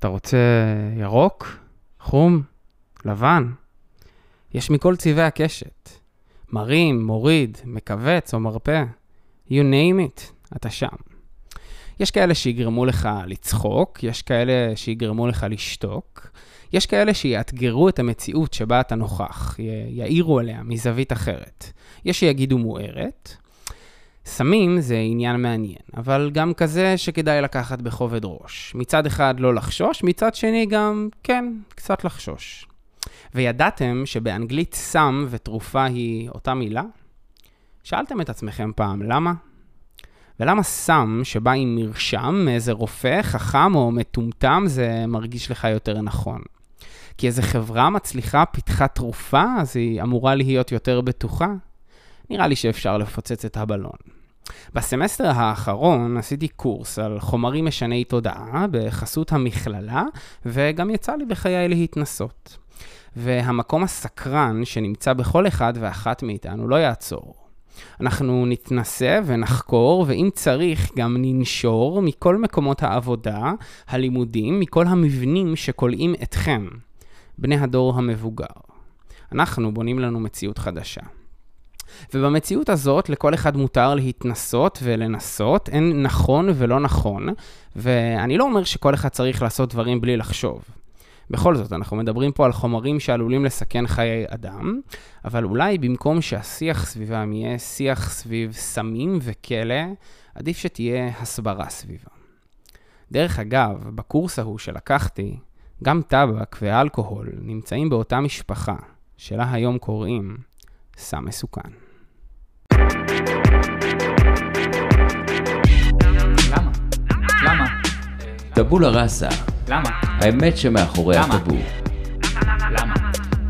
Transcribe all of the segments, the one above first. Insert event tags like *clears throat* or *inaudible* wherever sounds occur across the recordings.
אתה רוצה ירוק, חום, לבן? יש מכל צבעי הקשת. מרים, מוריד, מכווץ או מרפא. You name it, אתה שם. יש כאלה שיגרמו לך לצחוק, יש כאלה שיגרמו לך לשתוק, יש כאלה שיאתגרו את המציאות שבה אתה נוכח, יאירו עליה מזווית אחרת. יש שיגידו מוארת. סמים זה עניין מעניין, אבל גם כזה שכדאי לקחת בכובד ראש. מצד אחד לא לחשוש, מצד שני גם, כן, קצת לחשוש. וידעתם שבאנגלית סם ותרופה היא אותה מילה? שאלתם את עצמכם פעם, למה? ולמה סם שבא עם מרשם מאיזה רופא חכם או מטומטם זה מרגיש לך יותר נכון? כי איזה חברה מצליחה פיתחה תרופה, אז היא אמורה להיות יותר בטוחה? נראה לי שאפשר לפוצץ את הבלון. בסמסטר האחרון עשיתי קורס על חומרים משני תודעה בחסות המכללה, וגם יצא לי בחיי להתנסות. והמקום הסקרן שנמצא בכל אחד ואחת מאיתנו לא יעצור. אנחנו נתנסה ונחקור, ואם צריך, גם ננשור מכל מקומות העבודה, הלימודים, מכל המבנים שכולאים אתכם, בני הדור המבוגר. אנחנו בונים לנו מציאות חדשה. ובמציאות הזאת לכל אחד מותר להתנסות ולנסות, אין נכון ולא נכון, ואני לא אומר שכל אחד צריך לעשות דברים בלי לחשוב. בכל זאת, אנחנו מדברים פה על חומרים שעלולים לסכן חיי אדם, אבל אולי במקום שהשיח סביבם יהיה שיח סביב סמים וכלא, עדיף שתהיה הסברה סביבם. דרך אגב, בקורס ההוא שלקחתי, גם טבק ואלכוהול נמצאים באותה משפחה, שלה היום קוראים סם מסוכן. למה? למה? טבולה ראסה, למה? האמת שמאחורי? הטאבו, למה?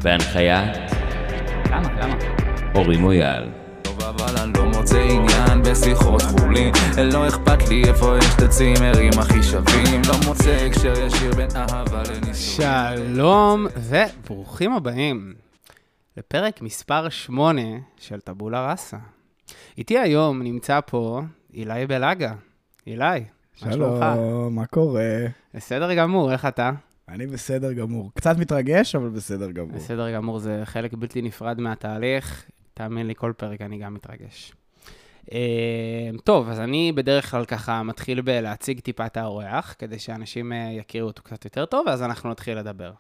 בהנחיית למה? למה? אורי מויאל. טוב אבל אני לא מוצא עניין בשיחות חולין לא אכפת לי איפה יש את הצימרים הכי שווים לא מוצא הקשר ישיר בין אהבה לניסוי שלום וברוכים הבאים לפרק מספר 8 של טבולה ראסה. איתי היום נמצא פה אילי בלאגה. אילי, מה שלומך? שלום, מה קורה? בסדר גמור, איך אתה? אני בסדר גמור. קצת מתרגש, אבל בסדר גמור. בסדר גמור, זה חלק בלתי נפרד מהתהליך. תאמין לי, כל פרק אני גם מתרגש. אה, טוב, אז אני בדרך כלל ככה מתחיל בלהציג טיפה את האורח, כדי שאנשים אה, יכירו אותו קצת יותר טוב, ואז אנחנו נתחיל לדבר.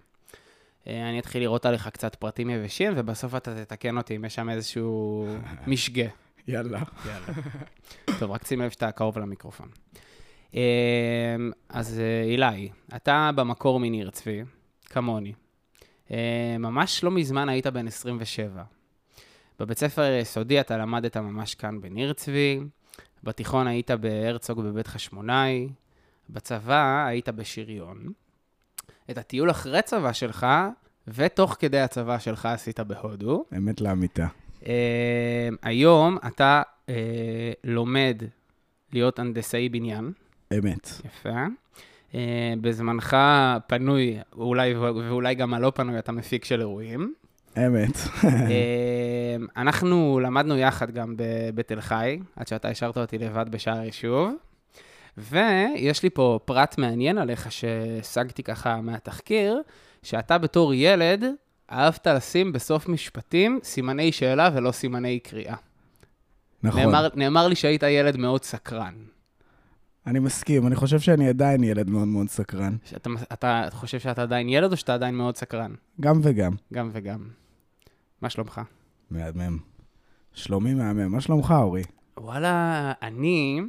אה, אני אתחיל לראות עליך קצת פרטים יבשים, ובסוף אתה תתקן אותי אם יש שם איזשהו *laughs* משגה. יאללה. יאללה. *laughs* טוב, רק שים לב שאתה קרוב למיקרופון. אה, אז אה, אילי, אתה במקור מניר צבי, כמוני. ממש לא מזמן היית בן 27. בבית ספר היסודי אתה למדת ממש כאן בניר צבי, בתיכון היית בהרצוג בבית חשמונאי, בצבא היית בשריון. את הטיול אחרי צבא שלך, ותוך כדי הצבא שלך עשית בהודו. אמת לאמיתה. Uh, היום אתה uh, לומד להיות הנדסאי בניין, אמת. יפה. Uh, בזמנך פנוי, אולי, ואולי גם הלא פנוי, אתה מפיק של אירועים. אמת. uh, אנחנו למדנו יחד גם בתל חי, עד שאתה השארת אותי לבד בשער היישוב. ויש לי פה פרט מעניין עליך שהשגתי ככה מהתחקיר, שאתה בתור ילד אהבת לשים בסוף משפטים סימני שאלה ולא סימני קריאה. נכון. נאמר, נאמר לי שהיית ילד מאוד סקרן. אני מסכים, אני חושב שאני עדיין ילד מאוד מאוד סקרן. שאתה, אתה חושב שאתה עדיין ילד או שאתה עדיין מאוד סקרן? גם וגם. גם וגם. מה שלומך? מהמם. שלומי מהמם. מה שלומך, אורי? וואלה, אני...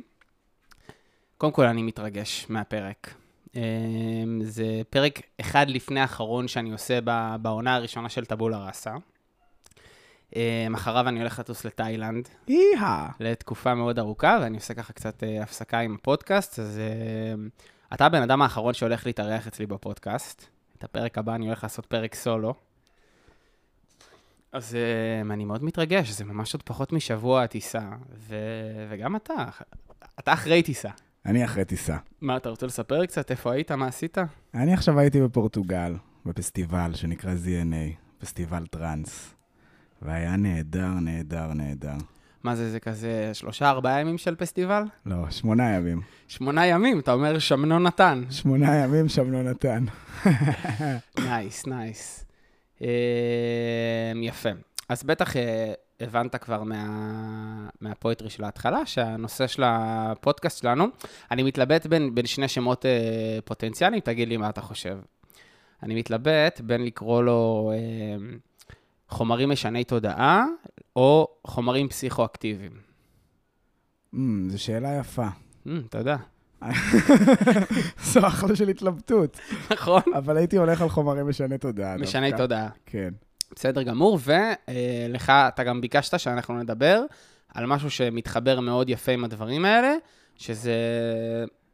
קודם כל, אני מתרגש מהפרק. אמ, זה פרק אחד לפני האחרון שאני עושה בעונה הראשונה של טבולה ראסה. אמ, אחריו אני הולך לטוס לתאילנד איה. לתקופה מאוד ארוכה, ואני עושה ככה קצת אה, הפסקה עם הפודקאסט, אז אמ, אתה הבן אדם האחרון שהולך להתארח אצלי בפודקאסט. את הפרק הבא אני הולך לעשות פרק סולו. אז אני מאוד מתרגש, זה ממש עוד פחות משבוע הטיסה, ו- וגם אתה, אתה אחרי טיסה. אני אחרי טיסה. מה, אתה רוצה לספר קצת איפה היית, מה עשית? אני עכשיו הייתי בפורטוגל, בפסטיבל שנקרא ZNA, פסטיבל טראנס. והיה נהדר, נהדר, נהדר. מה זה, זה כזה שלושה, ארבעה ימים של פסטיבל? לא, שמונה ימים. שמונה ימים, אתה אומר שמנו נתן. שמונה ימים לא נתן. nice, nice. אה, יפה. אז בטח אה, הבנת כבר מה, מהפואטרי של ההתחלה, שהנושא של הפודקאסט שלנו, אני מתלבט בין, בין שני שמות אה, פוטנציאליים, תגיד לי מה אתה חושב. אני מתלבט בין לקרוא לו אה, חומרים משני תודעה, או חומרים פסיכואקטיביים. Mm, זו שאלה יפה. Mm, יודע, *laughs* זו אחלה של התלבטות. נכון? אבל הייתי הולך על חומרים משני תודעה. משני. תודעה. כן. בסדר גמור, ולך, אתה גם ביקשת שאנחנו נדבר על משהו שמתחבר מאוד יפה עם הדברים האלה, שזה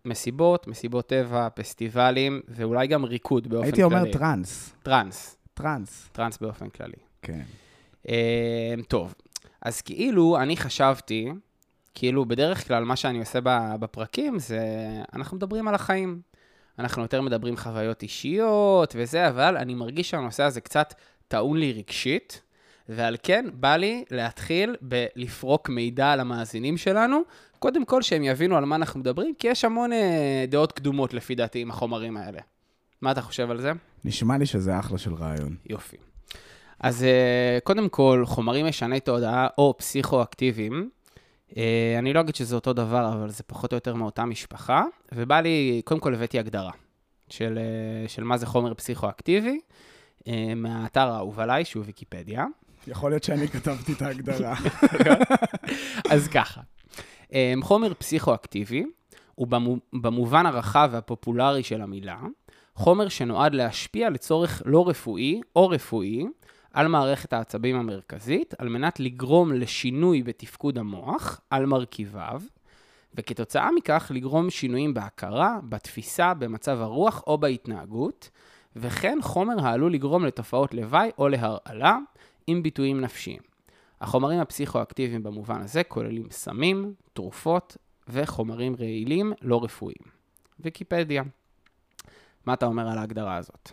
מסיבות, מסיבות טבע, פסטיבלים, ואולי גם ריקוד באופן הייתי כללי. אומר טראנס. טראנס, טראנס. טראנס באופן כללי. כן. אה, טוב, אז כאילו, אני חשבתי, כאילו, בדרך כלל מה שאני עושה בפרקים זה, אנחנו מדברים על החיים. אנחנו יותר מדברים חוויות אישיות וזה, אבל אני מרגיש שהנושא הזה קצת טעון לי רגשית, ועל כן בא לי להתחיל בלפרוק מידע על המאזינים שלנו, קודם כל שהם יבינו על מה אנחנו מדברים, כי יש המון אה, דעות קדומות לפי דעתי עם החומרים האלה. מה אתה חושב על זה? נשמע לי שזה אחלה של רעיון. יופי. אז אה, קודם כל, חומרים משני תודעה או פסיכואקטיביים, אה, אני לא אגיד שזה אותו דבר, אבל זה פחות או יותר מאותה משפחה, ובא לי, קודם כל הבאתי הגדרה של, אה, של מה זה חומר פסיכואקטיבי, מהאתר האהוב עליי, שהוא ויקיפדיה. יכול להיות שאני כתבתי את ההגדרה. *laughs* אז ככה, אה, חומר פסיכואקטיבי הוא במו- במובן הרחב והפופולרי של המילה, חומר שנועד להשפיע לצורך לא רפואי או רפואי על מערכת העצבים המרכזית, על מנת לגרום לשינוי בתפקוד המוח על מרכיביו, וכתוצאה מכך לגרום שינויים בהכרה, בתפיסה, במצב הרוח או בהתנהגות, וכן חומר העלול לגרום לתופעות לוואי או להרעלה עם ביטויים נפשיים. החומרים הפסיכואקטיביים במובן הזה כוללים סמים, תרופות וחומרים רעילים לא רפואיים. ויקיפדיה. מה אתה אומר על ההגדרה הזאת?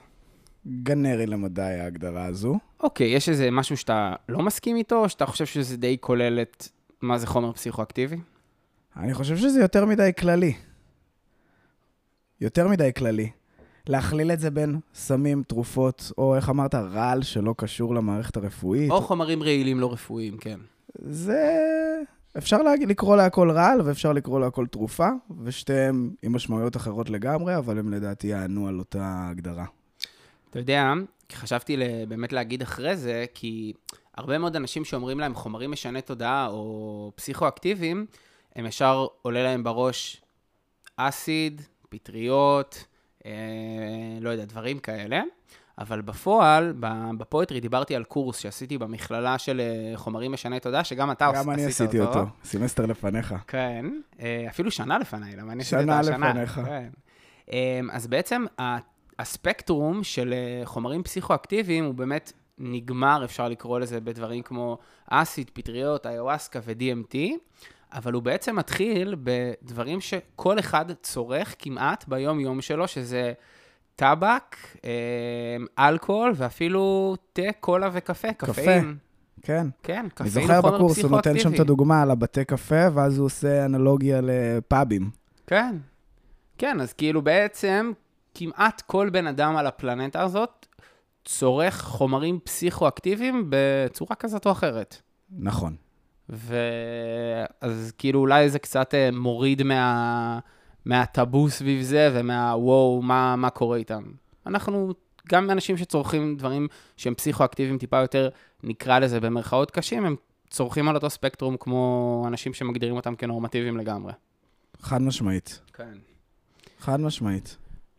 גנרי למדי ההגדרה הזו. אוקיי, יש איזה משהו שאתה לא מסכים איתו, או שאתה חושב שזה די כולל את מה זה חומר פסיכואקטיבי? אני חושב שזה יותר מדי כללי. יותר מדי כללי. להכליל את זה בין סמים, תרופות, או איך אמרת, רעל שלא קשור למערכת הרפואית. או חומרים רעילים לא רפואיים, כן. זה... אפשר להגיד, לקרוא להכל רעל ואפשר לקרוא להכל תרופה, ושתיהם עם משמעויות אחרות לגמרי, אבל הם לדעתי יענו על אותה הגדרה. אתה יודע, חשבתי באמת להגיד אחרי זה, כי הרבה מאוד אנשים שאומרים להם חומרים משני תודעה או פסיכואקטיביים, הם ישר עולה להם בראש אסיד, פטריות, לא יודע, דברים כאלה. אבל בפועל, בפואטרי דיברתי על קורס שעשיתי במכללה של אה, חומרים משני תודעה, שגם אתה עוש- גם אני עשית עשיתי אותו, סמסטר לפניך. כן, אה, אפילו שנה לפניי, למה אני עשיתי שנה את השנה. לפניך. כן. אה, אז בעצם הספקטרום של אה, חומרים פסיכואקטיביים הוא באמת נגמר, אפשר לקרוא לזה בדברים כמו אסיד, פטריות, איוואסקה ו-DMT, אבל הוא בעצם מתחיל בדברים שכל אחד צורך כמעט ביום-יום שלו, שזה טבק, אה, אלכוהול ואפילו תה, קולה וקפה, קפה. קפאין. כן. כן, אני קפאין זוכר הוא חומר בקורס, הוא נותן שם את פסיכואקטיבי. הדוגמה על הבתי קפה, ואז הוא עושה אנלוגיה לפאבים. כן. כן, אז כאילו בעצם כמעט כל בן אדם על הפלנטה הזאת צורך חומרים פסיכואקטיביים בצורה כזאת או אחרת. נכון. ואז כאילו אולי זה קצת אה, מוריד מה... מהטאבו סביב זה ומהוואו, מה, מה קורה איתם. אנחנו גם אנשים שצורכים דברים שהם פסיכואקטיביים טיפה יותר, נקרא לזה במרכאות קשים, הם צורכים על אותו ספקטרום כמו אנשים שמגדירים אותם כנורמטיביים לגמרי. חד משמעית. כן. חד משמעית.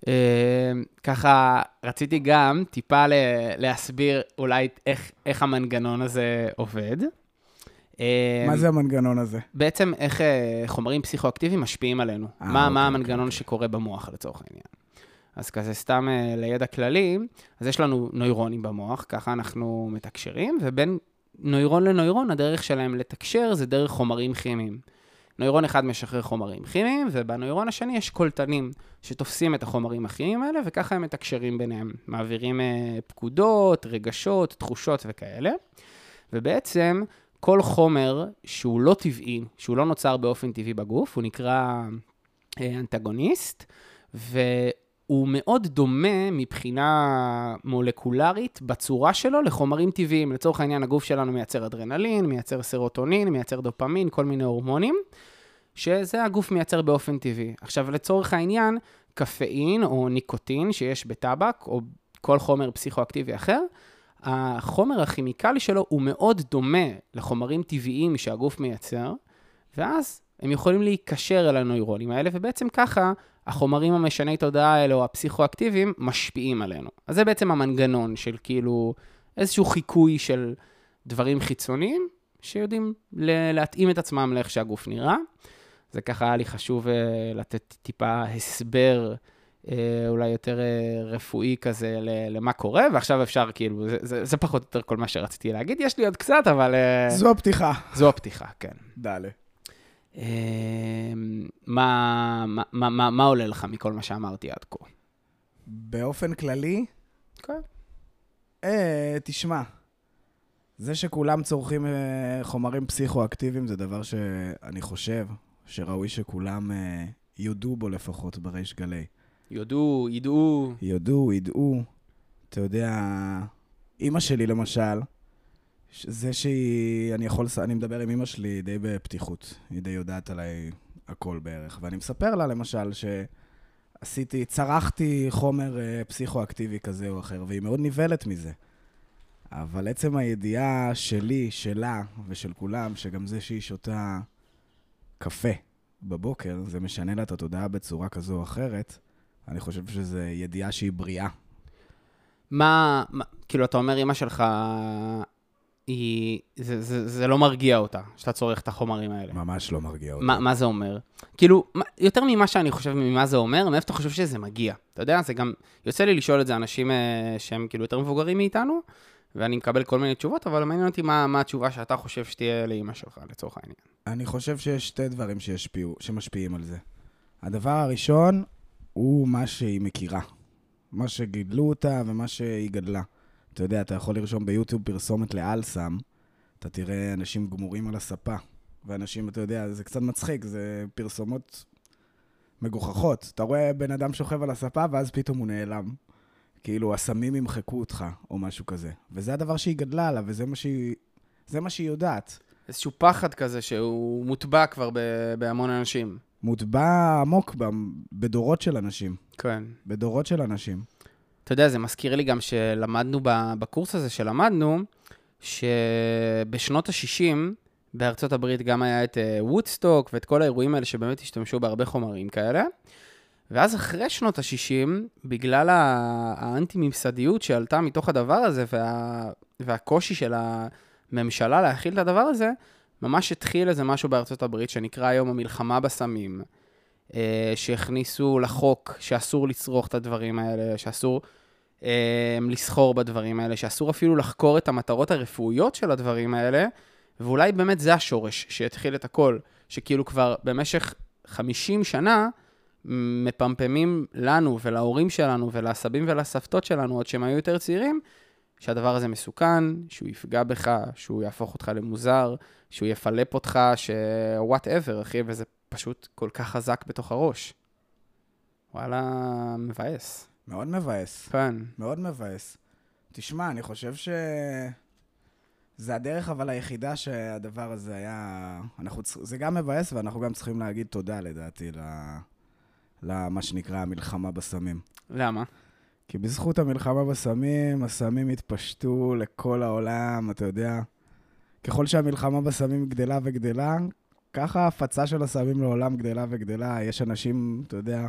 אה, ככה, רציתי גם טיפה ל- להסביר אולי איך, איך המנגנון הזה עובד. מה זה המנגנון הזה? בעצם איך אה, חומרים פסיכואקטיביים משפיעים עלינו. אה, מה, אוקיי, מה אוקיי, המנגנון אוקיי. שקורה במוח לצורך העניין. אז כזה סתם אה, לידע כללי, אז יש לנו נוירונים במוח, ככה אנחנו מתקשרים, ובין נוירון לנוירון הדרך שלהם לתקשר זה דרך חומרים כימיים. נוירון אחד משחרר חומרים כימיים, ובנוירון השני יש קולטנים שתופסים את החומרים הכימיים האלה, וככה הם מתקשרים ביניהם. מעבירים אה, פקודות, רגשות, תחושות וכאלה. ובעצם, כל חומר שהוא לא טבעי, שהוא לא נוצר באופן טבעי בגוף, הוא נקרא אה, אנטגוניסט, והוא מאוד דומה מבחינה מולקולרית בצורה שלו לחומרים טבעיים. לצורך העניין, הגוף שלנו מייצר אדרנלין, מייצר סרוטונין, מייצר דופמין, כל מיני הורמונים, שזה הגוף מייצר באופן טבעי. עכשיו, לצורך העניין, קפאין או ניקוטין שיש בטבק, או כל חומר פסיכואקטיבי אחר, החומר הכימיקלי שלו הוא מאוד דומה לחומרים טבעיים שהגוף מייצר, ואז הם יכולים להיקשר אל הנוירונים האלה, ובעצם ככה החומרים המשני תודעה האלה, או הפסיכואקטיביים, משפיעים עלינו. אז זה בעצם המנגנון של כאילו איזשהו חיקוי של דברים חיצוניים, שיודעים להתאים את עצמם לאיך שהגוף נראה. זה ככה היה לי חשוב uh, לתת טיפה הסבר. אה, אולי יותר אה, רפואי כזה למה קורה, ועכשיו אפשר כאילו, זה, זה, זה פחות או יותר כל מה שרציתי להגיד. יש לי עוד קצת, אבל אה, זו הפתיחה. זו הפתיחה, כן. דלה. אה, מה, מה, מה, מה, עולה לך מכל מה שאמרתי עד כה? באופן כללי, כן. אה, תשמע, זה שכולם צורכים חומרים פסיכואקטיביים זה דבר שאני חושב שראוי שכולם יודו בו לפחות בריש גלי. יודו, ידעו, יודו, ידעו. אתה יודע, אימא שלי למשל, זה שהיא, אני יכול, אני מדבר עם אימא שלי די בפתיחות, היא די יודעת עליי הכל בערך, ואני מספר לה למשל שעשיתי, צרחתי חומר אה, פסיכואקטיבי כזה או אחר, והיא מאוד נבהלת מזה. אבל עצם הידיעה שלי, שלה ושל כולם, שגם זה שהיא שותה קפה בבוקר, זה משנה לה את התודעה בצורה כזו או אחרת, אני חושב שזו ידיעה שהיא בריאה. מה, מה, כאילו, אתה אומר, אמא שלך, היא, זה, זה, זה לא מרגיע אותה, שאתה צורך את החומרים האלה. ממש לא מרגיע אותי. מה, מה זה אומר? כאילו, מה- יותר ממה שאני חושב ממה זה אומר, מאיפה אתה חושב שזה מגיע? אתה יודע, זה גם, יוצא לי לשאול את זה אנשים אה, שהם כאילו יותר מבוגרים מאיתנו, ואני מקבל כל מיני תשובות, אבל מעניין אותי מה, מה התשובה שאתה חושב שתהיה לאימא שלך, לצורך העניין. אני חושב שיש שתי דברים שישפיעו, שמשפיעים על זה. הדבר הראשון הוא מה שהיא מכירה. מה שגידלו אותה ומה שהיא גדלה. אתה יודע, אתה יכול לרשום ביוטיוב פרסומת לאלסם, אתה תראה אנשים גמורים על הספה. ואנשים, אתה יודע, זה קצת מצחיק, זה פרסומות מגוחכות. אתה רואה בן אדם שוכב על הספה, ואז פתאום הוא נעלם. כאילו, הסמים ימחקו אותך, או משהו כזה. וזה הדבר שהיא גדלה עליו, וזה מה שהיא, מה שהיא יודעת. איזשהו פחד כזה שהוא מוטבע כבר ב- בהמון אנשים. מוטבע עמוק בדורות של אנשים. כן. בדורות של אנשים. אתה יודע, זה מזכיר לי גם שלמדנו בקורס הזה שלמדנו, שבשנות ה-60, בארצות הברית גם היה את וודסטוק ואת כל האירועים האלה שבאמת השתמשו בהרבה חומרים כאלה. ואז אחרי שנות ה-60, בגלל האנטי-ממסדיות שעלתה מתוך הדבר הזה וה... והקושי של הממשלה להכיל את הדבר הזה, ממש התחיל איזה משהו בארצות הברית שנקרא היום המלחמה בסמים, אה, שהכניסו לחוק שאסור לצרוך את הדברים האלה, שאסור אה, לסחור בדברים האלה, שאסור אפילו לחקור את המטרות הרפואיות של הדברים האלה, ואולי באמת זה השורש שהתחיל את הכל, שכאילו כבר במשך 50 שנה מפמפמים לנו ולהורים שלנו ולסבים ולסבתות שלנו, עוד שהם היו יותר צעירים, שהדבר הזה מסוכן, שהוא יפגע בך, שהוא יהפוך אותך למוזר, שהוא יפלפ אותך, ש-whatever, אחי, וזה פשוט כל כך חזק בתוך הראש. וואלה, מבאס. מאוד מבאס. כן. מאוד מבאס. תשמע, אני חושב ש... זה הדרך אבל היחידה שהדבר הזה היה... אנחנו. זה גם מבאס, ואנחנו גם צריכים להגיד תודה, לדעתי, ל... למה שנקרא המלחמה בסמים. למה? כי בזכות המלחמה בסמים, הסמים התפשטו לכל העולם, אתה יודע. ככל שהמלחמה בסמים גדלה וגדלה, ככה ההפצה של הסמים לעולם גדלה וגדלה. יש אנשים, אתה יודע,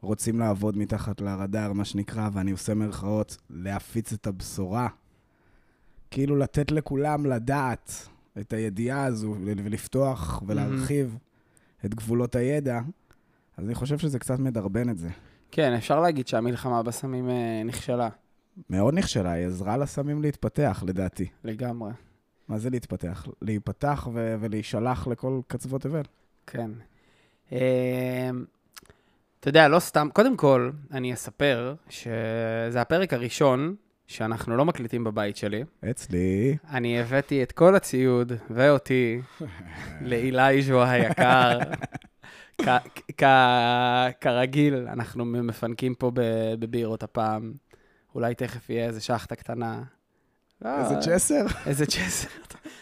רוצים לעבוד מתחת לרדאר, מה שנקרא, ואני עושה מירכאות, להפיץ את הבשורה. כאילו לתת לכולם לדעת את הידיעה הזו, ולפתוח ולהרחיב את גבולות הידע. אז אני חושב שזה קצת מדרבן את זה. כן, אפשר להגיד שהמלחמה בסמים אה, נכשלה, מאוד נכשלה, היא עזרה לסמים להתפתח, לדעתי. לגמרי. מה זה להתפתח? להיפתח ו- ולהישלח לכל קצוות תבל. כן. אה, אתה יודע, לא סתם, קודם כל, אני אספר שזה הפרק הראשון שאנחנו לא מקליטים בבית שלי. אצלי. אני הבאתי את כל הציוד ואותי *laughs* לאילייז'ו היקר. *laughs* כ- כ- כרגיל, אנחנו מפנקים פה בבירות הפעם. אולי תכף יהיה איזה שחטה קטנה. לא, איזה צ'סר? איזה צ'סר.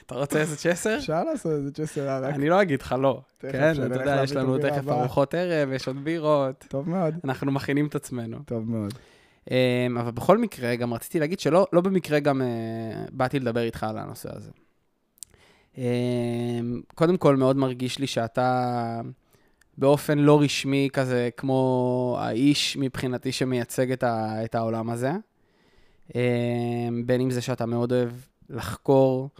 אתה רוצה איזה צ'סר? אפשר לעשות איזה צ'סר ערק. אני לא אגיד לך לא. כן, אתה יודע, יש לנו תכף. ארוחות ערב, יש עוד בירות. טוב מאוד, אנחנו מכינים את עצמנו. טוב מאוד. אמ, אבל בכל מקרה, גם רציתי להגיד שלא לא במקרה גם אה, באתי לדבר איתך על הנושא הזה. אמ, קודם כל, מאוד מרגיש לי שאתה באופן לא רשמי כזה, כמו האיש מבחינתי שמייצג את, ה, את העולם הזה. אמ, בין אם זה שאתה מאוד אוהב לחקור,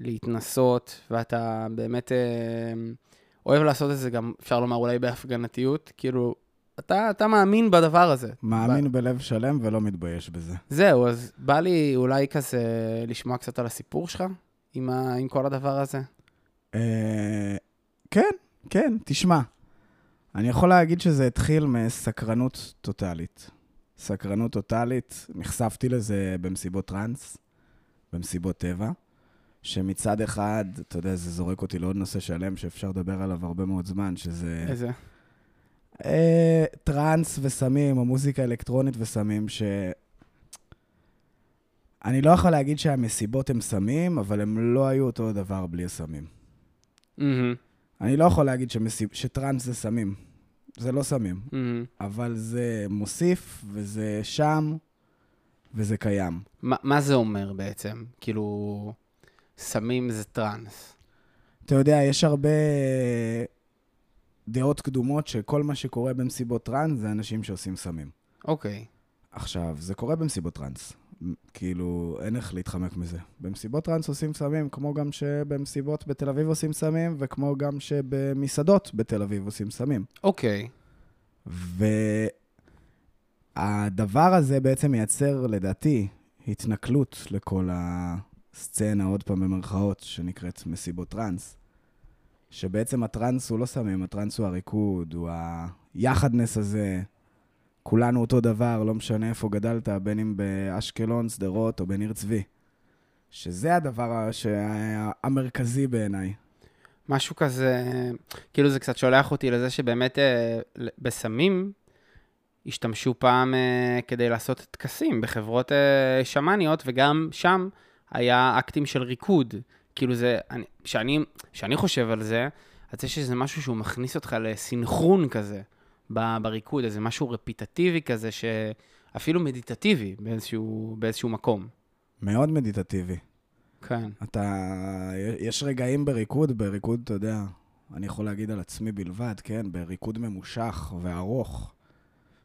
להתנסות, ואתה באמת אמ, אוהב לעשות את זה גם, אפשר לומר, אולי בהפגנתיות. כאילו, אתה, אתה מאמין בדבר הזה. מאמין בלב שלם ולא מתבייש בזה. זהו, אז בא לי אולי כזה לשמוע קצת על הסיפור שלך עם, ה... עם כל הדבר הזה. אה, כן, כן, תשמע. אני יכול להגיד שזה התחיל מסקרנות טוטאלית. סקרנות טוטאלית, נחשפתי לזה במסיבות טראנס, במסיבות טבע, שמצד אחד, אתה יודע, זה זורק אותי לעוד נושא שלם שאפשר לדבר עליו הרבה מאוד זמן, שזה... איזה? אה, טראנס וסמים, או מוזיקה אלקטרונית וסמים, ש... אני לא יכול להגיד שהמסיבות הם סמים, אבל הם לא היו אותו דבר בלי הסמים. מהמם, אני לא יכול להגיד שמסיב... שטראנס זה סמים. זה לא סמים, מהמם. אבל זה מוסיף, וזה שם, וזה קיים. מה, מה זה אומר בעצם? כאילו, סמים זה טראנס. אתה יודע, יש הרבה דעות קדומות שכל מה שקורה במסיבות טראנס זה אנשים שעושים סמים. אוקיי. עכשיו, זה קורה במסיבות טראנס. כאילו, אין איך להתחמק מזה. במסיבות טראנס עושים סמים, כמו גם שבמסיבות בתל אביב עושים סמים, וכמו גם שבמסעדות בתל אביב עושים סמים. אוקיי. והדבר הזה בעצם מייצר, לדעתי, התנכלות לכל הסצנה, עוד פעם במרכאות, שנקראת מסיבות טראנס. שבעצם הטראנס הוא לא סמים, הטראנס הוא הריקוד, הוא היחדנס הזה. כולנו אותו דבר, לא משנה איפה גדלת, בין אם באשקלון, שדרות או בניר צבי. שזה הדבר המרכזי בעיניי. משהו כזה, כאילו זה קצת שולח אותי לזה שבאמת אה, בסמים השתמשו פעם אה, כדי לעשות טקסים בחברות אה, שמאניות, וגם שם היה אקטים של ריקוד. כאילו זה, אני- שאני, שאני חושב על זה, אז יש איזה משהו שהוא מכניס אותך לסינכרון כזה בריקוד, איזה משהו רפיטטיבי כזה, שאפילו מדיטטיבי באיזשהו, באיזשהו מקום. מאוד מדיטטיבי. כן. אתה, יש רגעים בריקוד, בריקוד, אתה יודע, אני יכול להגיד על עצמי בלבד, כן? בריקוד ממושך וארוך,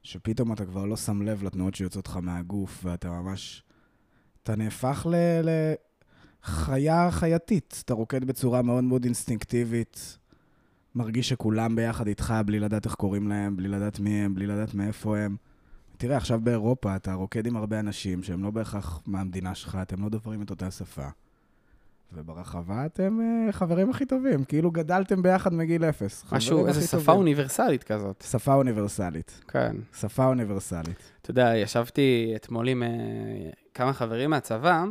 שפתאום אתה כבר לא שם לב לתנועות שיוצאות לך מהגוף, ואתה ממש... אתה נהפך ל... לחיה חייתית. אתה רוקד בצורה מאוד מאוד אינסטינקטיבית, מרגיש שכולם ביחד איתך, בלי לדעת איך קוראים להם, בלי לדעת מי הם, בלי לדעת מאיפה הם. תראה, עכשיו באירופה אתה רוקד עם הרבה אנשים שהם לא בהכרח מהמדינה שלך, אתם לא דוברים את אותה שפה. וברחבה אתם אה, חברים הכי טובים, כאילו גדלתם ביחד מגיל אפס. משהו, איזו הכי שפה טובים. אוניברסלית כזאת. שפה אוניברסלית. כן. שפה אוניברסלית. אתה יודע, ישבתי אתמול עם אה, כמה חברים מהצבא,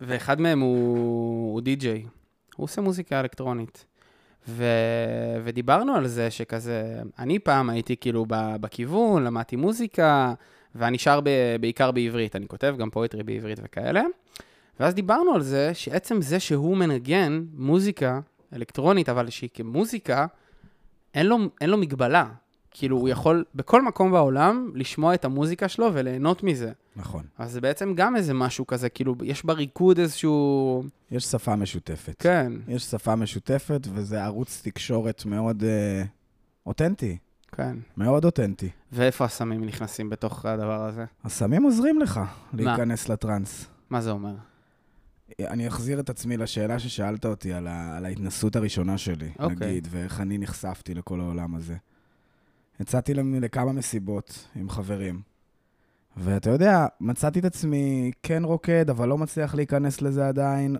ואחד מהם הוא, הוא די-ג'יי. הוא עושה מוזיקה אלקטרונית. ו... ודיברנו על זה שכזה, אני פעם הייתי כאילו. בכיוון, למדתי מוזיקה, ואני שר ב... בעיקר בעברית, אני כותב גם פואטרי בעברית וכאלה. ואז דיברנו על זה שעצם זה שהוא מנגן מוזיקה אלקטרונית, אבל שהיא כמוזיקה, אין לו, אין לו מגבלה. כאילו, הוא יכול בכל מקום בעולם לשמוע את המוזיקה שלו וליהנות מזה. נכון. אז זה בעצם גם איזה משהו כזה, כאילו, יש בריקוד איזשהו... יש שפה משותפת. כן, יש שפה משותפת, וזה ערוץ תקשורת מאוד אה, אותנטי. כן. מאוד אותנטי. ואיפה הסמים נכנסים בתוך הדבר הזה? הסמים עוזרים לך להיכנס לטראנס. מה זה אומר? אני אחזיר את עצמי לשאלה ששאלת אותי על, ה, על ההתנסות הראשונה שלי, אוקיי. נגיד, ואיך אני נחשפתי לכל העולם הזה. יצאתי לכמה מסיבות עם חברים, ואתה יודע, מצאתי את עצמי כן רוקד, אבל לא מצליח להיכנס לזה עדיין.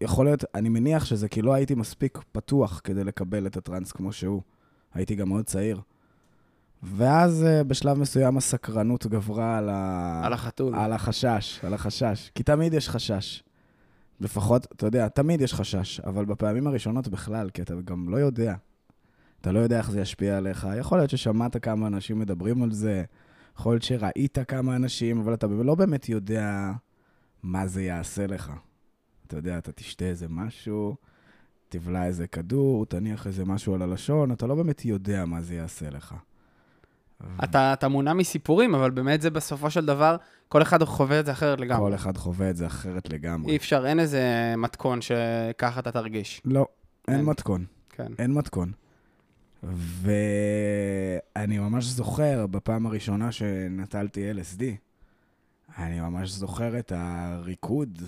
יכול להיות, אני מניח שזה כי לא הייתי מספיק פתוח כדי לקבל את הטראנס כמו שהוא. הייתי גם מאוד צעיר. ואז אה, בשלב מסוים הסקרנות גברה על, ה... על החתול. על החשש, על החשש. כי תמיד יש חשש. לפחות, אתה יודע, תמיד יש חשש, אבל בפעמים הראשונות בכלל, כי אתה גם לא יודע. אתה לא יודע איך זה ישפיע עליך. יכול להיות ששמעת כמה אנשים מדברים על זה, יכול להיות שראית כמה אנשים, אבל אתה לא באמת יודע מה זה יעשה לך. אתה יודע, אתה תשתה איזה משהו, תבלע איזה כדור, תניח איזה משהו על הלשון, אתה לא באמת יודע מה זה יעשה לך. אתה, אתה מונע מסיפורים, אבל באמת זה בסופו של דבר, כל אחד חווה את זה אחרת לגמרי. כל אחד חווה את זה אחרת לגמרי. אי אפשר, אין איזה מתכון שככה אתה תרגיש. לא, אין אין. מתכון. כן. אין מתכון. ואני ממש זוכר, בפעם הראשונה שנטלתי LSD, אני ממש זוכר את הריקוד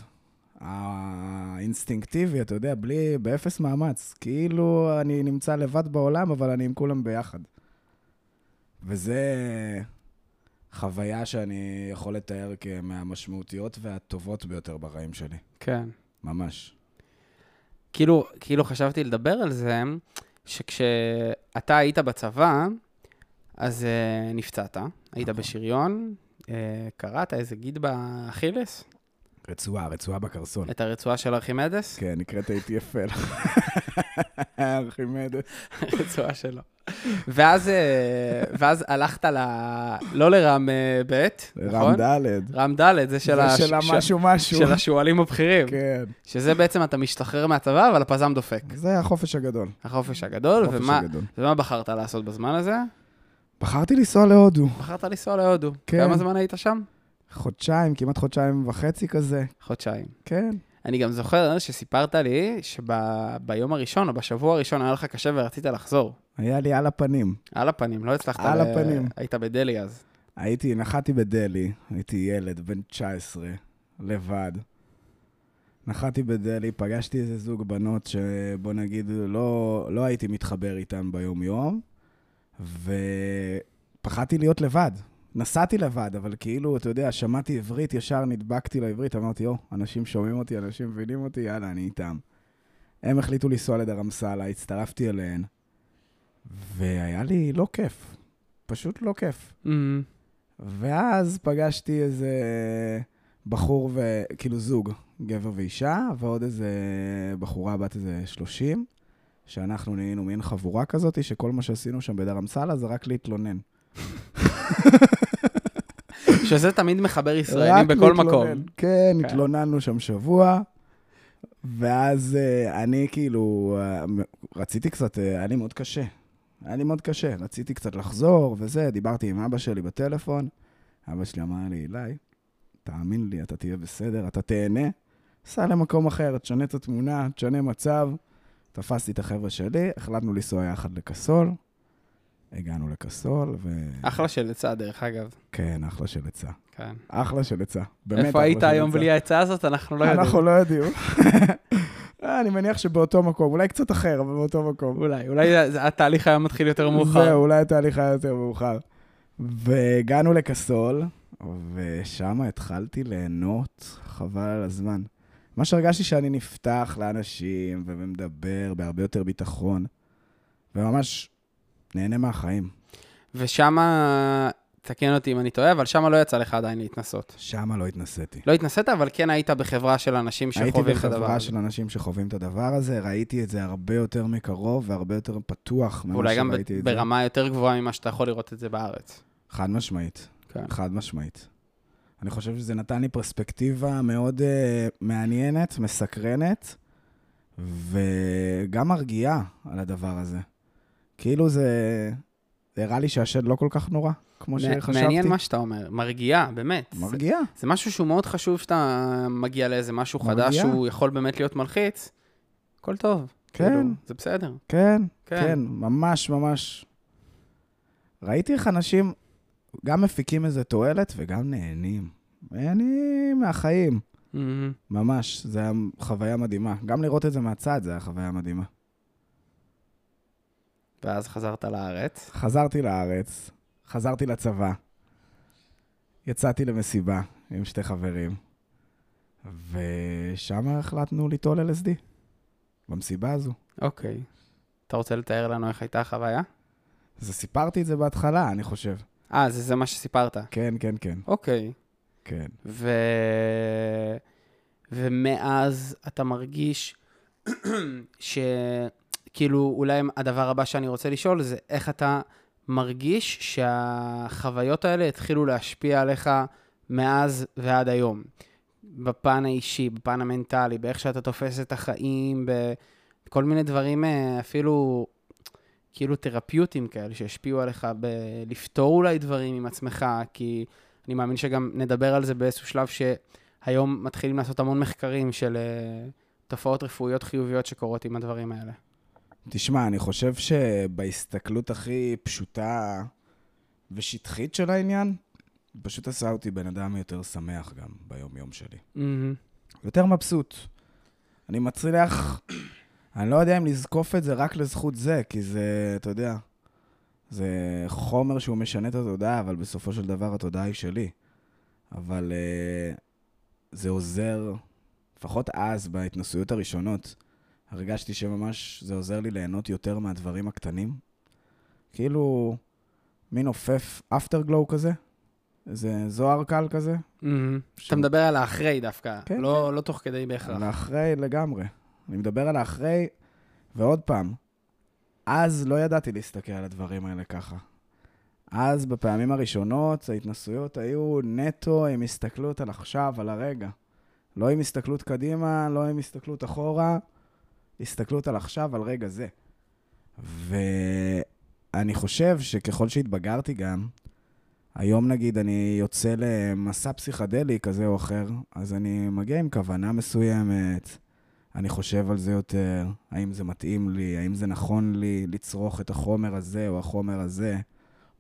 האינסטינקטיבי, אתה יודע, בלי, באפס מאמץ. כאילו אני נמצא לבד בעולם, אבל אני עם כולם ביחד. וזה חוויה שאני יכול לתאר כמהמשמעותיות והטובות ביותר בחיים שלי. כן. ממש. כאילו, כאילו חשבתי לדבר על זה, שכשאתה היית בצבא, אז uh, נפצעת, היית נכון. בשריון, uh, קראת איזה גיד באכילס, רצועה, רצועה בקרסול. את הרצועה של ארכימדס, כן, נקראת ATFL. ארכימדס. הרצועה שלו. ואז, אה, ואז הלכת ל... לא לרם אה, ב', נכון? רם ד'. רם ד', זה של, הש- של המשהו משהו. של השועלים הבכירים. כן. שזה בעצם אתה משתחרר מהצבא, אבל הפזם דופק. זה החופש הגדול. החופש הגדול, החופש ומה, הגדול. ומה בחרת לעשות בזמן הזה? בחרתי לנסוע להודו. בחרת לנסוע להודו. כן. כמה זמן היית שם? חודשיים, כמעט חודשיים וחצי כזה. חודשיים. כן. אני גם זוכר שסיפרת לי שביום הראשון או בשבוע הראשון היה לך קשה ורצית לחזור. היה לי על הפנים. על הפנים, לא הצלחת... על ל- הפנים. היית בדלהי אז. הייתי, נחתי בדלהי, הייתי ילד, בן 19, לבד. נחתי בדלהי, פגשתי איזה זוג בנות שבוא נגיד לא, לא הייתי מתחבר איתן ביום-יום, ופחדתי להיות לבד. נסעתי לבד, אבל כאילו, אתה יודע, שמעתי עברית, ישר נדבקתי לעברית, אמרתי, או, אנשים שומעים אותי, אנשים מבינים אותי, יאללה, אני איתם. הם החליטו לנסוע לדרמסלה, הצטרפתי אליהן, והיה לי לא כיף. פשוט לא כיף. אמ, ואז פגשתי איזה בחור, ו... כאילו זוג, גבר ואישה, ועוד איזה בחורה בת איזה 30, שאנחנו נהיינו מין חבורה כזאת, שכל מה שעשינו שם בדרמסלה זה רק להתלונן. *laughs* שזה תמיד מחבר ישראלים בכל. מקום. כן, כן. התלוננו שם שבוע, ואז אה, אני כאילו, אה, רציתי קצת, אה, היה לי מאוד קשה. היה לי מאוד קשה, רציתי קצת לחזור וזה, דיברתי עם אבא שלי בטלפון, אבא שלי אמר לי, אילי, תאמין לי, אתה תהיה בסדר, אתה תהנה, סע למקום אחר, תשנה את התמונה, תשנה מצב. תפסתי את החבר'ה שלי, החלטנו לנסוע יחד לקסול, הגענו לקסול, ו... אחלה של עצה, דרך אגב. כן, אחלה של עצה. כן. אחלה של עצה. באמת איפה היית היום. בלי העצה הזאת? אנחנו לא יודעים. אנחנו לא יודעים. אה, אני מניח שבאותו מקום, אולי קצת אחר, אבל באותו מקום. אולי, אולי התהליך היה מתחיל יותר מאוחר. זהו, אולי התהליך היה יותר מאוחר. והגענו לקסול, ושם התחלתי ליהנות, חבל על הזמן. מה שהרגשתי שאני נפתח לאנשים ומדבר בהרבה יותר ביטחון, וממש נהנה מהחיים. ושם, תקן אותי אם אני טועה, אבל שם לא יצא לך עדיין להתנסות. שמה לא התנסיתי. לא התנסית, אבל כן היית בחברה של אנשים הייתי שחווים את הדבר בחברה הזה. של אנשים שחווים את הדבר הזה, ראיתי את זה הרבה יותר מקרוב והרבה יותר פתוח ממה גם שראיתי את זה. ברמה יותר גבוהה ממה שאתה יכול לראות את זה בארץ. חד משמעית. כן. חד משמעית. אני חושב שזה נתן לי פרספקטיבה מאוד uh, מעניינת, מסקרנת, וגם מרגיעה על הדבר הזה. כאילו זה... זה הראה לי שהשד לא כל כך נורא, כמו שחשבתי. מעניין מה שאתה אומר, מרגיעה, באמת. זה- מרגיע. זה משהו שהוא מאוד חשוב שאתה מגיע לאיזה משהו חדש מרגיע. שהוא יכול באמת להיות מלחיץ. הכל טוב. כן. כאילו, זה בסדר. כן, כן. כן, ממש ממש. ראיתי איך אנשים גם מפיקים איזה תועלת וגם נהנים. נהנים מהחיים. מהמם. ממש, זו הייתה חוויה מדהימה. גם לראות את זה מהצד, זו הייתה חוויה מדהימה. ואז חזרת לארץ. חזרתי לארץ, חזרתי לצבא, יצאתי למסיבה עם שתי חברים, ושם החלטנו ליטול LSD, במסיבה הזו. אוקיי. אתה רוצה לתאר לנו איך הייתה החוויה? זה סיפרתי את זה בהתחלה, אני חושב. אה, זה, זה מה שסיפרת. כן, כן, כן, אוקיי. כן. ו... ומאז אתה מרגיש *clears throat* שכאילו אולי הדבר הבא שאני רוצה לשאול זה איך אתה מרגיש שהחוויות האלה התחילו להשפיע עליך מאז ועד היום. בפן האישי, בפן המנטלי, באיך שאתה תופס את החיים, בכל מיני דברים אה, אפילו כאילו תרפיוטיים כאלה שהשפיעו עליך בלפתור אולי דברים עם עצמך, כי אני מאמין שגם נדבר על זה באיזשהו שלב שהיום מתחילים לעשות המון מחקרים של uh, תופעות רפואיות חיוביות שקורות עם הדברים האלה. תשמע, אני חושב שבהסתכלות הכי פשוטה ושטחית של העניין, פשוט עשה אותי בן אדם יותר שמח גם ביום-יום שלי. Mm-hmm. יותר מבסוט. אני מצליח, אני לא יודע אם לזקוף את זה רק לזכות זה, כי זה, אתה יודע, זה חומר שהוא משנה את התודעה, אבל בסופו של דבר התודעה היא שלי. אבל uh, זה עוזר, לפחות אז, בהתנסויות הראשונות, הרגשתי שממש זה עוזר לי ליהנות יותר מהדברים הקטנים. כאילו, מין עופף אפטרגלואו כזה, איזה זוהר קל כזה. Mm-hmm. ש- אתה מדבר על האחרי דווקא, כן, לא, לא תוך כדי בהכרח. על האחרי לגמרי. אני מדבר על האחרי, ועוד פעם, אז לא ידעתי להסתכל על הדברים האלה ככה. אז בפעמים הראשונות ההתנסויות היו נטו עם הסתכלות על עכשיו, על הרגע. לא עם הסתכלות קדימה, לא עם הסתכלות אחורה, הסתכלות על עכשיו, על רגע זה. ואני חושב שככל שהתבגרתי גם, היום נגיד אני יוצא למסע פסיכדלי כזה או אחר, אז אני מגיע עם כוונה מסוימת, אני חושב על זה יותר, האם זה מתאים לי, האם זה נכון לי לצרוך את החומר הזה או החומר הזה,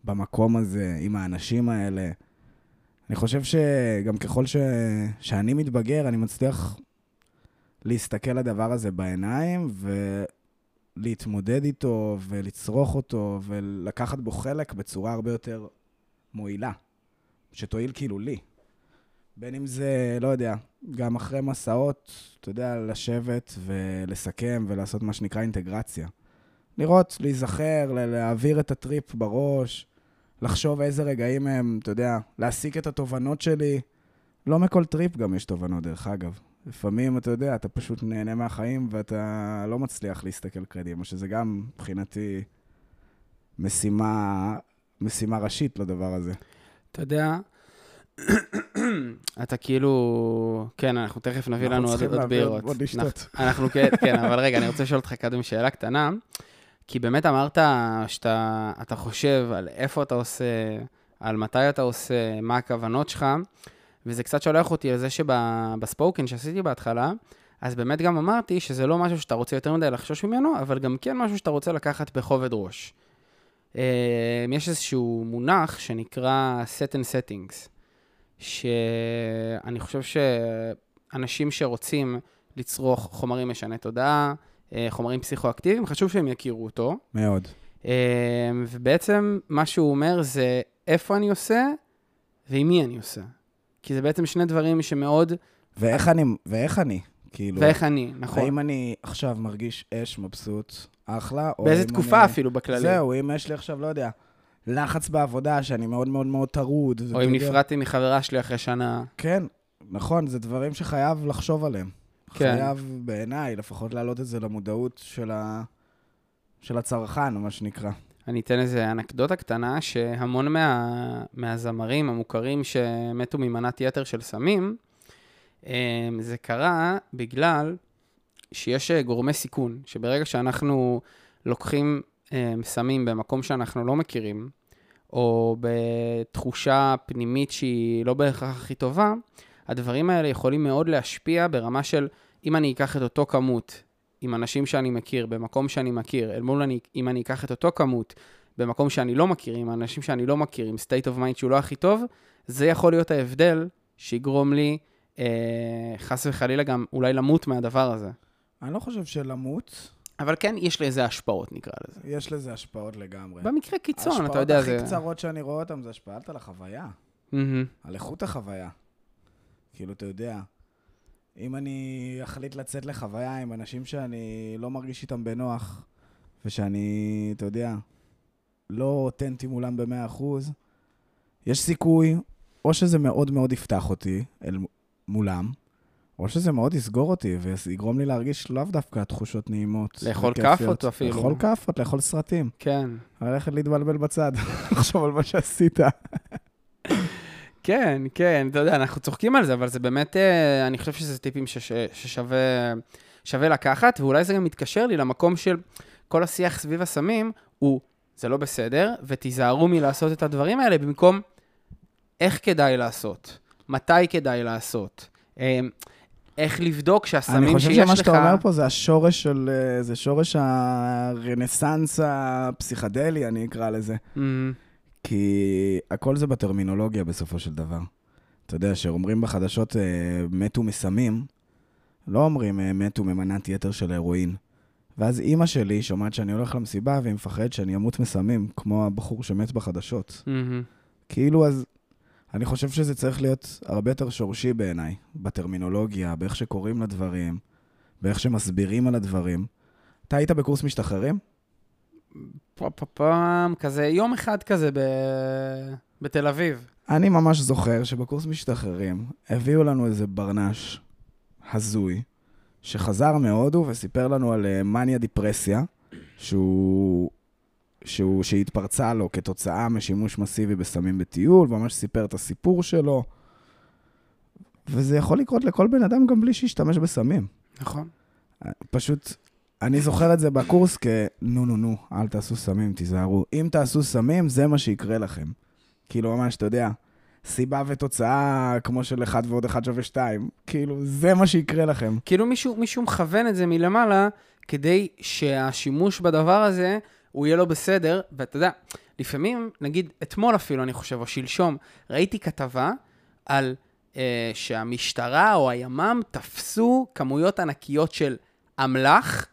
במקום הזה, עם האנשים האלה. אני חושב שגם ככל ש... שאני מתבגר, אני מצליח להסתכל לדבר הזה בעיניים ולהתמודד איתו ולצרוך אותו ולקחת בו חלק בצורה הרבה יותר מועילה, שתועיל כאילו לי. בין אם זה, לא יודע, גם אחרי מסעות, אתה יודע, לשבת ולסכם ולעשות מה שנקרא אינטגרציה. לראות, להיזכר, להעביר את הטריפ בראש, לחשוב איזה רגעים הם, אתה יודע, להסיק את התובנות שלי. לא מכל טריפ גם יש תובנות, דרך אגב. לפעמים, אתה יודע, אתה פשוט נהנה מהחיים ואתה לא מצליח להסתכל קדימה, שזה גם, מבחינתי, משימה, משימה ראשית לדבר הזה. אתה יודע, *clears throat* אתה כאילו, כן, אנחנו תכף נביא אנחנו לנו עוד צריכים עוד להביא בירות. עוד לשתות. אנחנו- כן, כן, אבל רגע, אני רוצה לשאול אותך קודם שאלה קטנה, כי באמת אמרת שאתה אתה חושב על איפה אתה עושה, על מתי אתה עושה, מה הכוונות שלך, וזה קצת שולח אותי לזה שבספוקן שעשיתי בהתחלה, אז באמת גם אמרתי שזה לא משהו שאתה רוצה יותר מדי לחשוש ממנו, אבל גם כן משהו שאתה רוצה לקחת בכובד ראש. אה, יש איזשהו מונח שנקרא set and settings, שאני חושב שאנשים שרוצים לצרוך חומרים משני תודעה, אה, חומרים פסיכואקטיביים, חשוב שהם יכירו אותו. מאוד. אה, ובעצם מה שהוא אומר זה איפה אני עושה ועם מי אני עושה. כי זה בעצם שני דברים שמאוד, ואיך אני, ואיך אני, כאילו... ואיך אני, נכון. האם אני עכשיו מרגיש אש, מבסוט, אחלה? או באיזה תקופה אני... אפילו בכללי. זהו, אם יש לי עכשיו, לא יודע, לחץ בעבודה, שאני מאוד מאוד מאוד טרוד. או אם נפרדתי מחברה שלי אחרי שנה. כן, נכון, זה דברים שחייב לחשוב עליהם. כן. חייב, בעיניי, לפחות להעלות את זה למודעות של, ה... של הצרכן, מה שנקרא. אני אתן איזה אנקדוטה קטנה, שהמון מה, מהזמרים המוכרים שמתו ממנת יתר של סמים, אה, זה קרה בגלל שיש אה, גורמי סיכון, שברגע שאנחנו לוקחים אה, סמים במקום שאנחנו לא מכירים, או בתחושה פנימית שהיא לא בהכרח הכי טובה, הדברים האלה יכולים מאוד להשפיע ברמה של אם אני אקח את אותו כמות עם אנשים שאני מכיר, במקום שאני מכיר, אל מול אני, אם אני אקח את אותו כמות במקום שאני לא מכיר, עם אנשים שאני לא מכיר, עם state of mind שהוא לא הכי טוב, זה יכול להיות ההבדל שיגרום לי, אה, חס וחלילה, גם אולי למות מהדבר הזה. אני לא חושב שלמות, אבל כן, יש לזה השפעות, נקרא לזה. יש לזה השפעות לגמרי. במקרה קיצון, אתה יודע, זה... ההשפעות הכי קצרות שאני רואה אותן זה השפעת על החוויה. מהמם. על איכות החוויה. כאילו, אתה יודע, אם אני אחליט לצאת לחוויה עם אנשים שאני לא מרגיש איתם בנוח, ושאני, אתה יודע, לא אותנטי מולם ב-100%, יש סיכוי, או שזה מאוד מאוד יפתח אותי אל מולם, או שזה מאוד יסגור אותי ויגרום לי להרגיש לאו דווקא תחושות נעימות. לאכול. כאפות אפילו. לאכול כאפות, לאכול סרטים. כן. ללכת להתבלבל בצד, *laughs* לחשוב על מה שעשית. כן, כן, אתה יודע, אנחנו צוחקים על זה, אבל זה באמת, אה, אני חושב שזה טיפים שש, ששווה שווה לקחת, ואולי זה גם מתקשר לי למקום של כל השיח סביב הסמים, הוא, זה לא בסדר, ותיזהרו מלעשות את הדברים האלה, במקום איך כדאי לעשות, מתי כדאי לעשות, אה, איך לבדוק שהסמים אני שיש לך... חושב שמה שאתה אומר פה זה השורש של, אה, זה שורש הרנסאנס הפסיכדלי, אני אקרא לזה. אמ, כי הכל זה בטרמינולוגיה בסופו של דבר. אתה יודע, שאומרים בחדשות אה, מתו מסמים, לא אומרים אה, מתו ממנת יתר של הרואין. ואז אימא שלי שומעת שאני הולך למסיבה והיא מפחדת שאני אמות מסמים, כמו הבחור שמת בחדשות. אמ, כאילו, אז אני חושב שזה צריך להיות הרבה יותר שורשי בעיניי, בטרמינולוגיה, באיך שקוראים לדברים, באיך שמסבירים על הדברים. אתה היית בקורס משתחררים? פה- פעם, כזה, יום אחד כזה ב... בתל אביב. אני ממש זוכר שבקורס משתחררים הביאו לנו איזה ברנש הזוי, שחזר מהודו וסיפר לנו על אה, מניה דיפרסיה, שהוא, שהוא, שהתפרצה לו כתוצאה משימוש מסיבי בסמים בטיול, ממש סיפר את הסיפור שלו. וזה יכול לקרות לכל בן אדם גם בלי שישתמש בסמים. נכון. פשוט, אני זוכר את זה בקורס כנו נו נו, אל תעשו סמים, תיזהרו. אם תעשו סמים, זה מה שיקרה לכם. כאילו, ממש, אתה יודע, סיבה ותוצאה כמו של 1 ועוד 1 שווה 2. כאילו, זה מה שיקרה לכם. כאילו מישהו, מישהו מכוון את זה מלמעלה, כדי שהשימוש בדבר הזה, הוא יהיה לו בסדר, ואתה יודע, לפעמים, נגיד, אתמול אפילו, אני חושב, או שלשום, ראיתי כתבה על אה, שהמשטרה או הימ"מ תפסו כמויות ענקיות של אמל"ח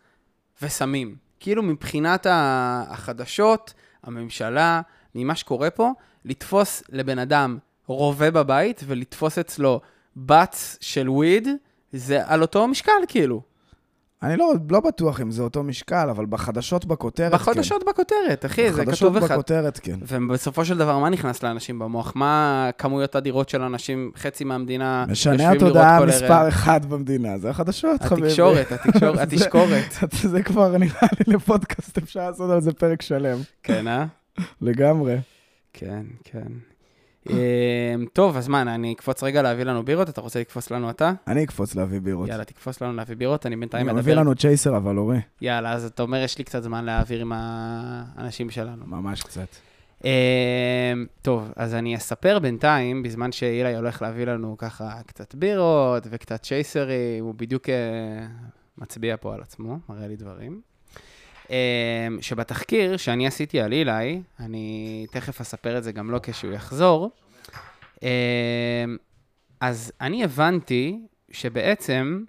וסמים. כאילו מבחינת החדשות, הממשלה, ממה שקורה פה, לתפוס לבן אדם רובה בבית ולתפוס אצלו בץ של וויד, זה על אותו משקל כאילו. אני לא, לא בטוח אם זה אותו משקל, אבל בחדשות בכותרת, בחדשות בכותרת, אחי, כן. זה בחדשות כתוב לך. בכותרת, כן. ובסופו של דבר, מה נכנס לאנשים במוח? מה כמויות אדירות של אנשים, חצי מהמדינה, משנה יושבים לראות התודעה כל מספר ערב? אחד במדינה, זה החדשות, חביבי. התקשורת, התקשורת, *laughs* זה- התשקורת. *laughs* זה כבר נראה לי לפודקאסט, אפשר לעשות על זה פרק שלם. כן, אה? לגמרי. כן, כן. אמ, טוב, אז מה, אני אקפוץ רגע להביא לנו בירות? אתה רוצה לקפוץ לנו אתה? אני אקפוץ להביא בירות. יאללה, תקפוץ לנו להביא בירות, אני בינתיים אני מביא. לנו צ'ייסר, אבל אורי. יאללה, אז אתה אומר, יש לי קצת זמן להעביר עם האנשים שלנו. ממש קצת. אמ, טוב, אז אני אספר בינתיים, בזמן שאילי הולך להביא לנו ככה קצת בירות וקצת צ'ייסרים, הוא בדיוק אה, מצביע פה על עצמו, מראה לי דברים. אמ, שבתחקיר שאני עשיתי על אילי, אני תכף אספר את זה גם לו כשהוא יחזור, אמ, אז אני הבנתי שבעצם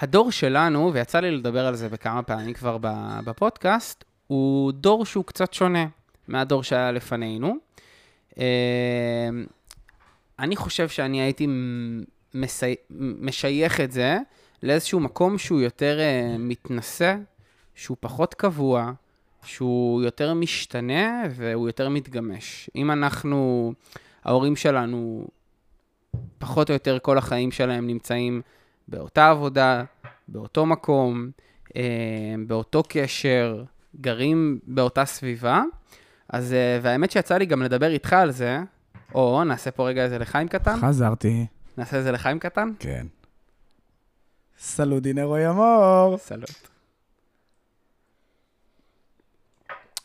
הדור שלנו, ויצא לי לדבר על זה בכמה פעמים כבר בפודקאסט, הוא דור שהוא קצת שונה מהדור שהיה לפנינו. אמ, אני חושב שאני הייתי מסי... משייך את זה לאיזשהו מקום שהוא יותר אה, מתנשא, שהוא פחות קבוע, שהוא יותר משתנה והוא יותר מתגמש. אם אנחנו, ההורים שלנו, פחות או יותר כל החיים שלהם נמצאים באותה עבודה, באותו מקום, אה, באותו קשר, גרים באותה סביבה. אז, אה, והאמת שיצא לי גם לדבר איתך על זה, או נעשה פה רגע איזה לחיים קטן, חזרתי. נעשה איזה לחיים קטן. כן. סלודינרו ימור. סלוט.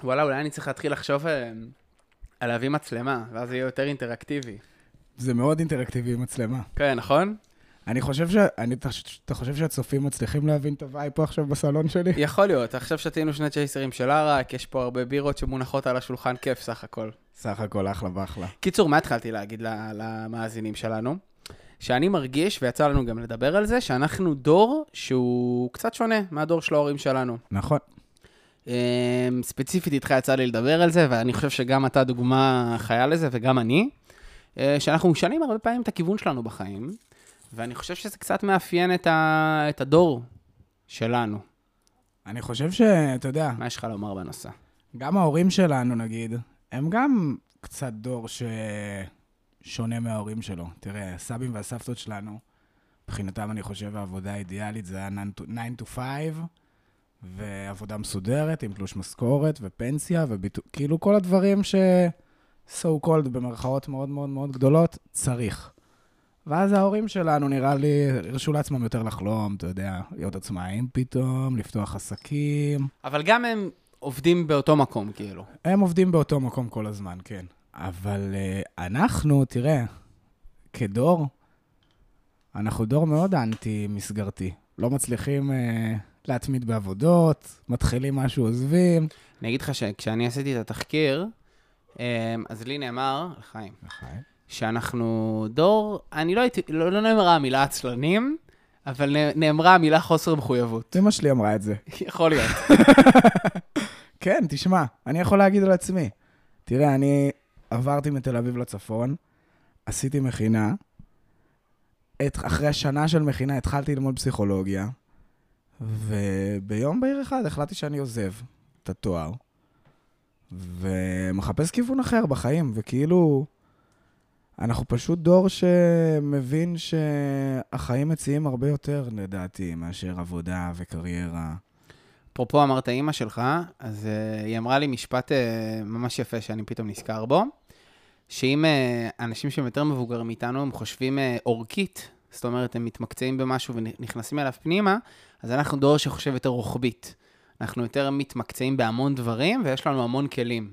וואלה, אולי אני צריך להתחיל לחשוב אה, על להביא מצלמה, ואז זה יהיה יותר אינטראקטיבי. זה מאוד אינטראקטיבי עם מצלמה. כן, נכון? אני חושב ש... אני... אתה- חושב שהצופים מצליחים להבין את ה vibe פה עכשיו בסלון שלי? יכול להיות, עכשיו שתינו שני צ'ייסרים של עראק, יש פה הרבה בירות שמונחות על השולחן, כיף סך הכל. סך הכל אחלה ואחלה. קיצור, מה התחלתי להגיד למאזינים שלנו? שאני מרגיש, ויצא לנו גם לדבר על זה, שאנחנו דור שהוא קצת שונה מהדור של ההורים שלנו. נכון. אמ, ספציפית איתך יצא לי לדבר על זה, ואני חושב שגם אתה דוגמה חיה לזה, וגם אני, אה, שאנחנו משנים הרבה פעמים את הכיוון שלנו בחיים, ואני חושב שזה קצת מאפיין את, ה... את הדור שלנו. אני חושב שאתה יודע, מה יש לך לומר בנושא? גם ההורים שלנו, נגיד, הם גם קצת דור ששונה מההורים שלו. תראה, הסבים והסבתות שלנו, מבחינתם, אני חושב, העבודה האידיאלית זה היה 9 to 5, ועבודה מסודרת עם תלוש משכורת ופנסיה, וכאילו כל הדברים ש... so called במרכאות מאוד מאוד מאוד גדולות, צריך. ואז ההורים שלנו, נראה לי, הרשו לעצמם יותר לחלום, אתה יודע, להיות עצמאים פתאום, לפתוח עסקים. אבל גם הם עובדים באותו מקום, כאילו. הם עובדים באותו מקום כל הזמן, כן. אבל uh, אנחנו, תראה, כדור, אנחנו דור מאוד אנטי-מסגרתי. לא מצליחים uh, להתמיד בעבודות, מתחילים משהו, עוזבים. אני אגיד לך שכשאני עשיתי את התחקיר, אה, אז לי נאמר, לחיים, שאנחנו דור, אני לא הייתי, לא, לא נאמרה המילה עצלנים, אבל נאמרה המילה חוסר מחויבות. אמא שלי אמרה את זה. יכול להיות. *laughs* כן, תשמע, אני יכול להגיד על עצמי. תראה, אני עברתי מתל אביב לצפון, עשיתי מכינה, את, אחרי שנה של מכינה התחלתי ללמוד פסיכולוגיה, וביום בהיר אחד החלטתי שאני עוזב את התואר, ומחפש כיוון אחר בחיים, וכאילו, אנחנו פשוט דור שמבין שהחיים מציעים הרבה יותר, לדעתי, מאשר עבודה וקריירה. אפרופו אמרת אימא שלך, אז uh, היא אמרה לי משפט uh, ממש יפה שאני פתאום נזכר בו, שאם uh, אנשים שהם יותר מבוגרים מאיתנו, הם חושבים uh, אורכית, זאת אומרת, הם מתמקצעים במשהו ונכנסים אליו פנימה, אז אנחנו דור שחושב יותר רוחבית. אנחנו יותר מתמקצעים בהמון דברים, ויש לנו המון כלים.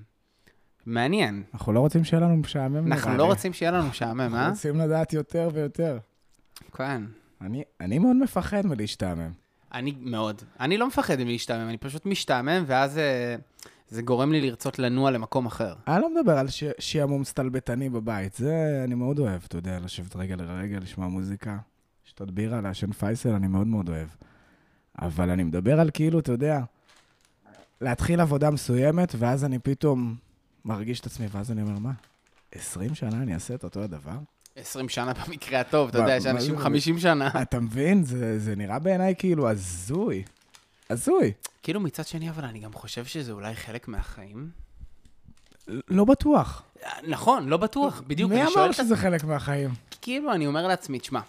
מעניין. אנחנו לא רוצים שיהיה לנו משעמם, אנחנו לא. רוצים שיהיה לנו משעמם, אנחנו אה? רוצים לדעת יותר ויותר. כן. אני, אני מאוד מפחד מלהשתעמם. אני מאוד. אני לא מפחד מלהשתעמם, אני פשוט משתעמם, ואז אה, זה גורם לי לרצות לנוע למקום אחר. אני לא מדבר על ש- שעמום סטלבטני בבית, זה אני מאוד אוהב, אתה יודע, לשבת רגע לרגע, לשמוע מוזיקה, לשתות בירה, לעשן פייסל, אני מאוד מאוד אוהב. אבל אני מדבר על כאילו, אתה יודע, להתחיל עבודה מסוימת, ואז אני פתאום מרגיש את עצמי, ואז אני אומר, מה, 20 שנה אני אעשה את אותו הדבר? 20 שנה במקרה הטוב, אתה יודע, יש אנשים זה? 50 שנה. אתה מבין? זה, זה נראה בעיניי כאילו הזוי. הזוי. כאילו מצד שני, אבל אני גם חושב שזה אולי חלק מהחיים. לא בטוח. נכון, לא בטוח, בדיוק. מי אמר שזה חלק מהחיים? כאילו, אני אומר לעצמי, תשמע,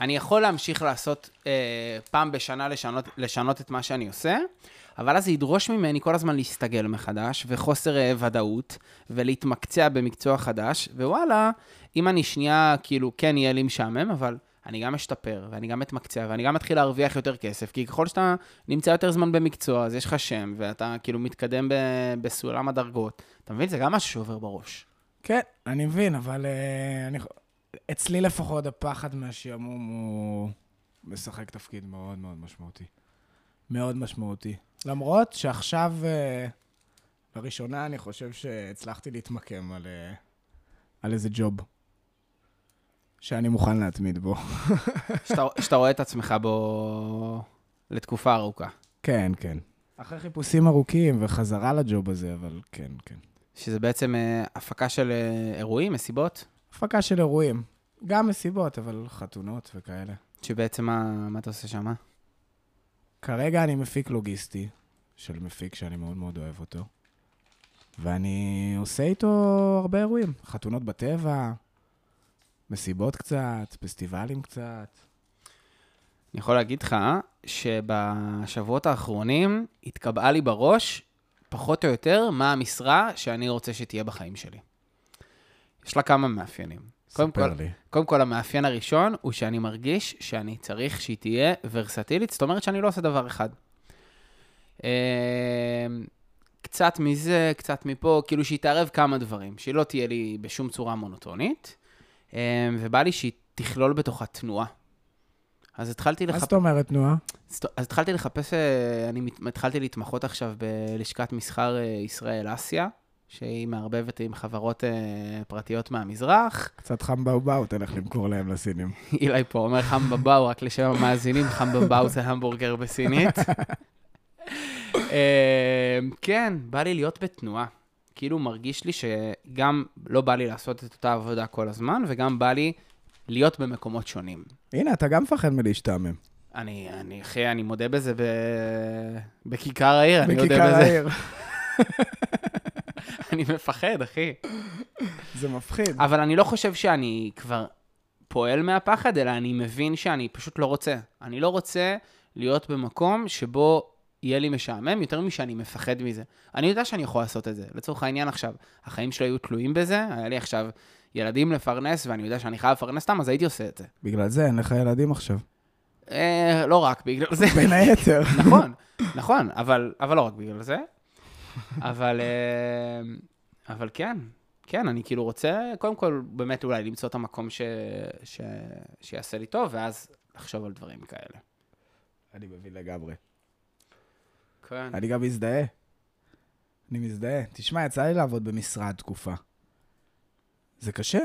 אני יכול להמשיך לעשות אה, פעם בשנה לשנות, לשנות את מה שאני עושה, אבל אז זה ידרוש ממני כל הזמן להסתגל מחדש, וחוסר אה, ודאות, ולהתמקצע במקצוע חדש, ווואלה, אם אני שנייה, כאילו, כן יהיה לי משעמם, אבל אני גם אשתפר, ואני גם אתמקצע, ואני גם אתחיל להרוויח יותר כסף, כי ככל שאתה נמצא יותר זמן במקצוע, אז יש לך שם, ואתה כאילו מתקדם ב- בסולם הדרגות. אתה מבין? זה גם משהו שעובר בראש. כן, אני מבין, אבל uh, אני... אצלי לפחות הפחד מהשעמום הוא משחק תפקיד מאוד מאוד משמעותי. מאוד משמעותי. למרות שעכשיו, uh, לראשונה, אני חושב שהצלחתי להתמקם על, uh, על איזה ג'וב שאני מוכן להתמיד בו. שאתה, *laughs* שאתה רואה את עצמך בו לתקופה ארוכה. כן, כן. אחרי חיפושים ארוכים וחזרה לג'וב הזה, אבל כן, כן. שזה בעצם אה, הפקה של אה, אירועים, מסיבות, הפקה של אירועים. גם מסיבות, אבל חתונות וכאלה. שבעצם מה, מה אתה עושה שם? כרגע אני מפיק לוגיסטי, של מפיק שאני מאוד מאוד אוהב אותו, ואני עושה איתו הרבה אירועים. חתונות בטבע, מסיבות קצת, פסטיבלים קצת. אני יכול להגיד לך שבשבועות האחרונים התקבעה לי בראש, פחות או יותר, מה המשרה שאני רוצה שתהיה בחיים שלי. יש לה כמה מאפיינים. קודם כל, לי. קודם כל, המאפיין הראשון הוא שאני מרגיש שאני צריך שהיא תהיה ורסטילית, זאת אומרת שאני לא עושה דבר אחד. אה, קצת מזה, קצת מפה, כאילו שהיא תערב כמה דברים, שהיא לא תהיה לי בשום צורה מונוטונית, אה, ובא לי שהיא תכלול בתוכה תנועה. אז התחלתי מה לחפש... זאת אומרת, נועה? אז התחלתי לחפש, אה, אני התחלתי להתמחות עכשיו בלשכת מסחר אה, ישראל-אסיה, שהיא מערבבת עם חברות אה, פרטיות מהמזרח. קצת חם באו-באו, תלך למכור להם לסינים. *laughs* אילי פה אומר חמבבאו, רק לשם המאזינים, חמבבאו זה המבורגר בסינית. *laughs* אה, כן, בא לי להיות בתנועה. כאילו מרגיש לי שגם לא בא לי לעשות את אותה עבודה כל הזמן, וגם בא לי להיות במקומות שונים. הנה, אתה גם מפחד מלהשתעמם. אני, אני, אחי, אני מודה בזה ב... בכיכר העיר, אני יודע בכיכר בזה. העיר. *laughs* אני מפחד, אחי. זה מפחיד. אבל אני לא חושב שאני כבר פועל מהפחד, אלא אני מבין שאני פשוט לא רוצה. אני לא רוצה להיות במקום שבו יהיה לי משעמם יותר משאני מפחד מזה. אני יודע שאני יכול לעשות את זה. לצורך העניין עכשיו, החיים שלי היו תלויים בזה, היה לי עכשיו ילדים לפרנס, ואני יודע שאני חייב לפרנס אותם, אז הייתי עושה את זה. בגלל זה אין לך ילדים עכשיו. אה, לא רק בגלל זה. בין היתר. נכון, נכון, אבל, אבל לא רק בגלל זה. אבל, אה, אבל כן, כן, אני כאילו רוצה, קודם כל, באמת אולי למצוא את המקום ש, ש, שיעשה לי טוב, ואז לחשוב על דברים כאלה. אני מבין לגמרי. כן. אני גם מזדהה. אני מזדהה. תשמע, יצא לי לעבוד במשרד תקופה. זה קשה.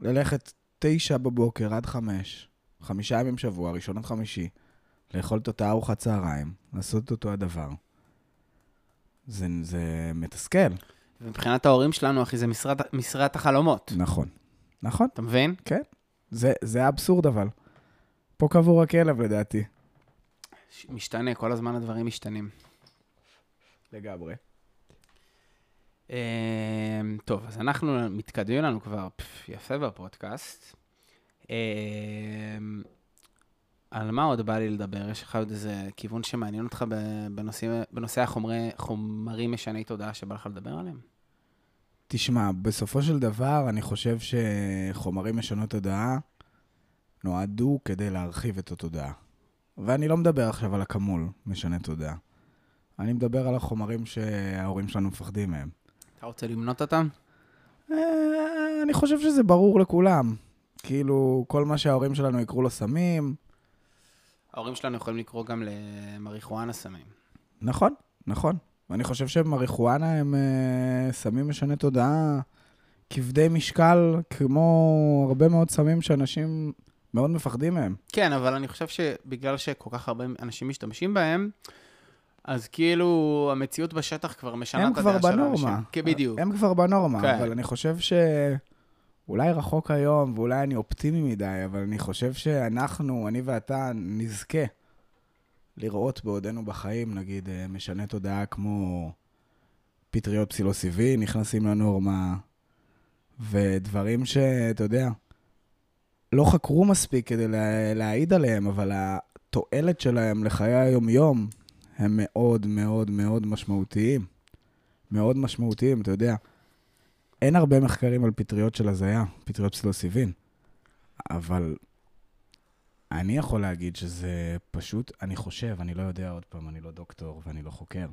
ללכת תשע בבוקר עד חמש, חמישה ימים בשבוע, ראשון עד חמישי, לאכול את אותה ארוחת צהריים, לעשות את אותו הדבר. זה, זה מתסכל. ומבחינת ההורים שלנו, אחי, זה משרד, משרת החלומות. נכון. נכון, אתה מבין? זה, זה אבסורד אבל. פה קבור הכלב לדעתי. משתנה, כל הזמן הדברים משתנים. לגמרי. אמ, טוב, אז אנחנו מתקדמים לנו כבר פף, יפה בפודקאסט. אמ, על מה עוד בא לי לדבר? יש לך עוד איזה כיוון שמעניין אותך בנושאים, בנושא החומרי, חומרים משני תודעה שבא לך לדבר עליהם? תשמע, בסופו של דבר, אני חושב שחומרים משנות תודעה נועדו כדי להרחיב את התודעה. ואני לא מדבר עכשיו על הכמול משנה תודעה. אני מדבר על החומרים שההורים שלנו מפחדים מהם. אתה רוצה למנות אותם? אה, אני חושב שזה ברור לכולם. כאילו, כל מה שההורים שלנו יקראו לו סמים, ההורים שלנו יכולים לקרוא גם למריחואנה סמים. נכון, נכון. ואני חושב שמריחואנה הם אה, סמים משני תודעה כבדי משקל, כמו הרבה מאוד סמים שאנשים מאוד מפחדים מהם. כן, אבל אני חושב שבגלל שכל כך הרבה אנשים משתמשים בהם, אז כאילו המציאות בשטח כבר משנה הם את כבר הדעה של בנורמה. האנשים. כן, בדיוק. הם כבר בנורמה, כן. אבל אני חושב שאולי רחוק היום, ואולי אני אופטימי מדי, אבל אני חושב שאנחנו, אני ואתה, נזכה לראות בעודנו בחיים, נגיד, אה, משנה תודעה כמו פטריות פסילוסיבין נכנסים לנורמה, ודברים שאתה יודע, לא חקרו מספיק כדי לה, להעיד עליהם, אבל התועלת שלהם לחיי היום-יום הם מאוד מאוד מאוד משמעותיים. מאוד משמעותיים, אתה יודע. אין הרבה מחקרים על פטריות של הזיה, פטריות פסילוסיבין, אבל אני יכול להגיד שזה פשוט, אני חושב, אני לא יודע עוד פעם, אני לא דוקטור ואני לא חוקר,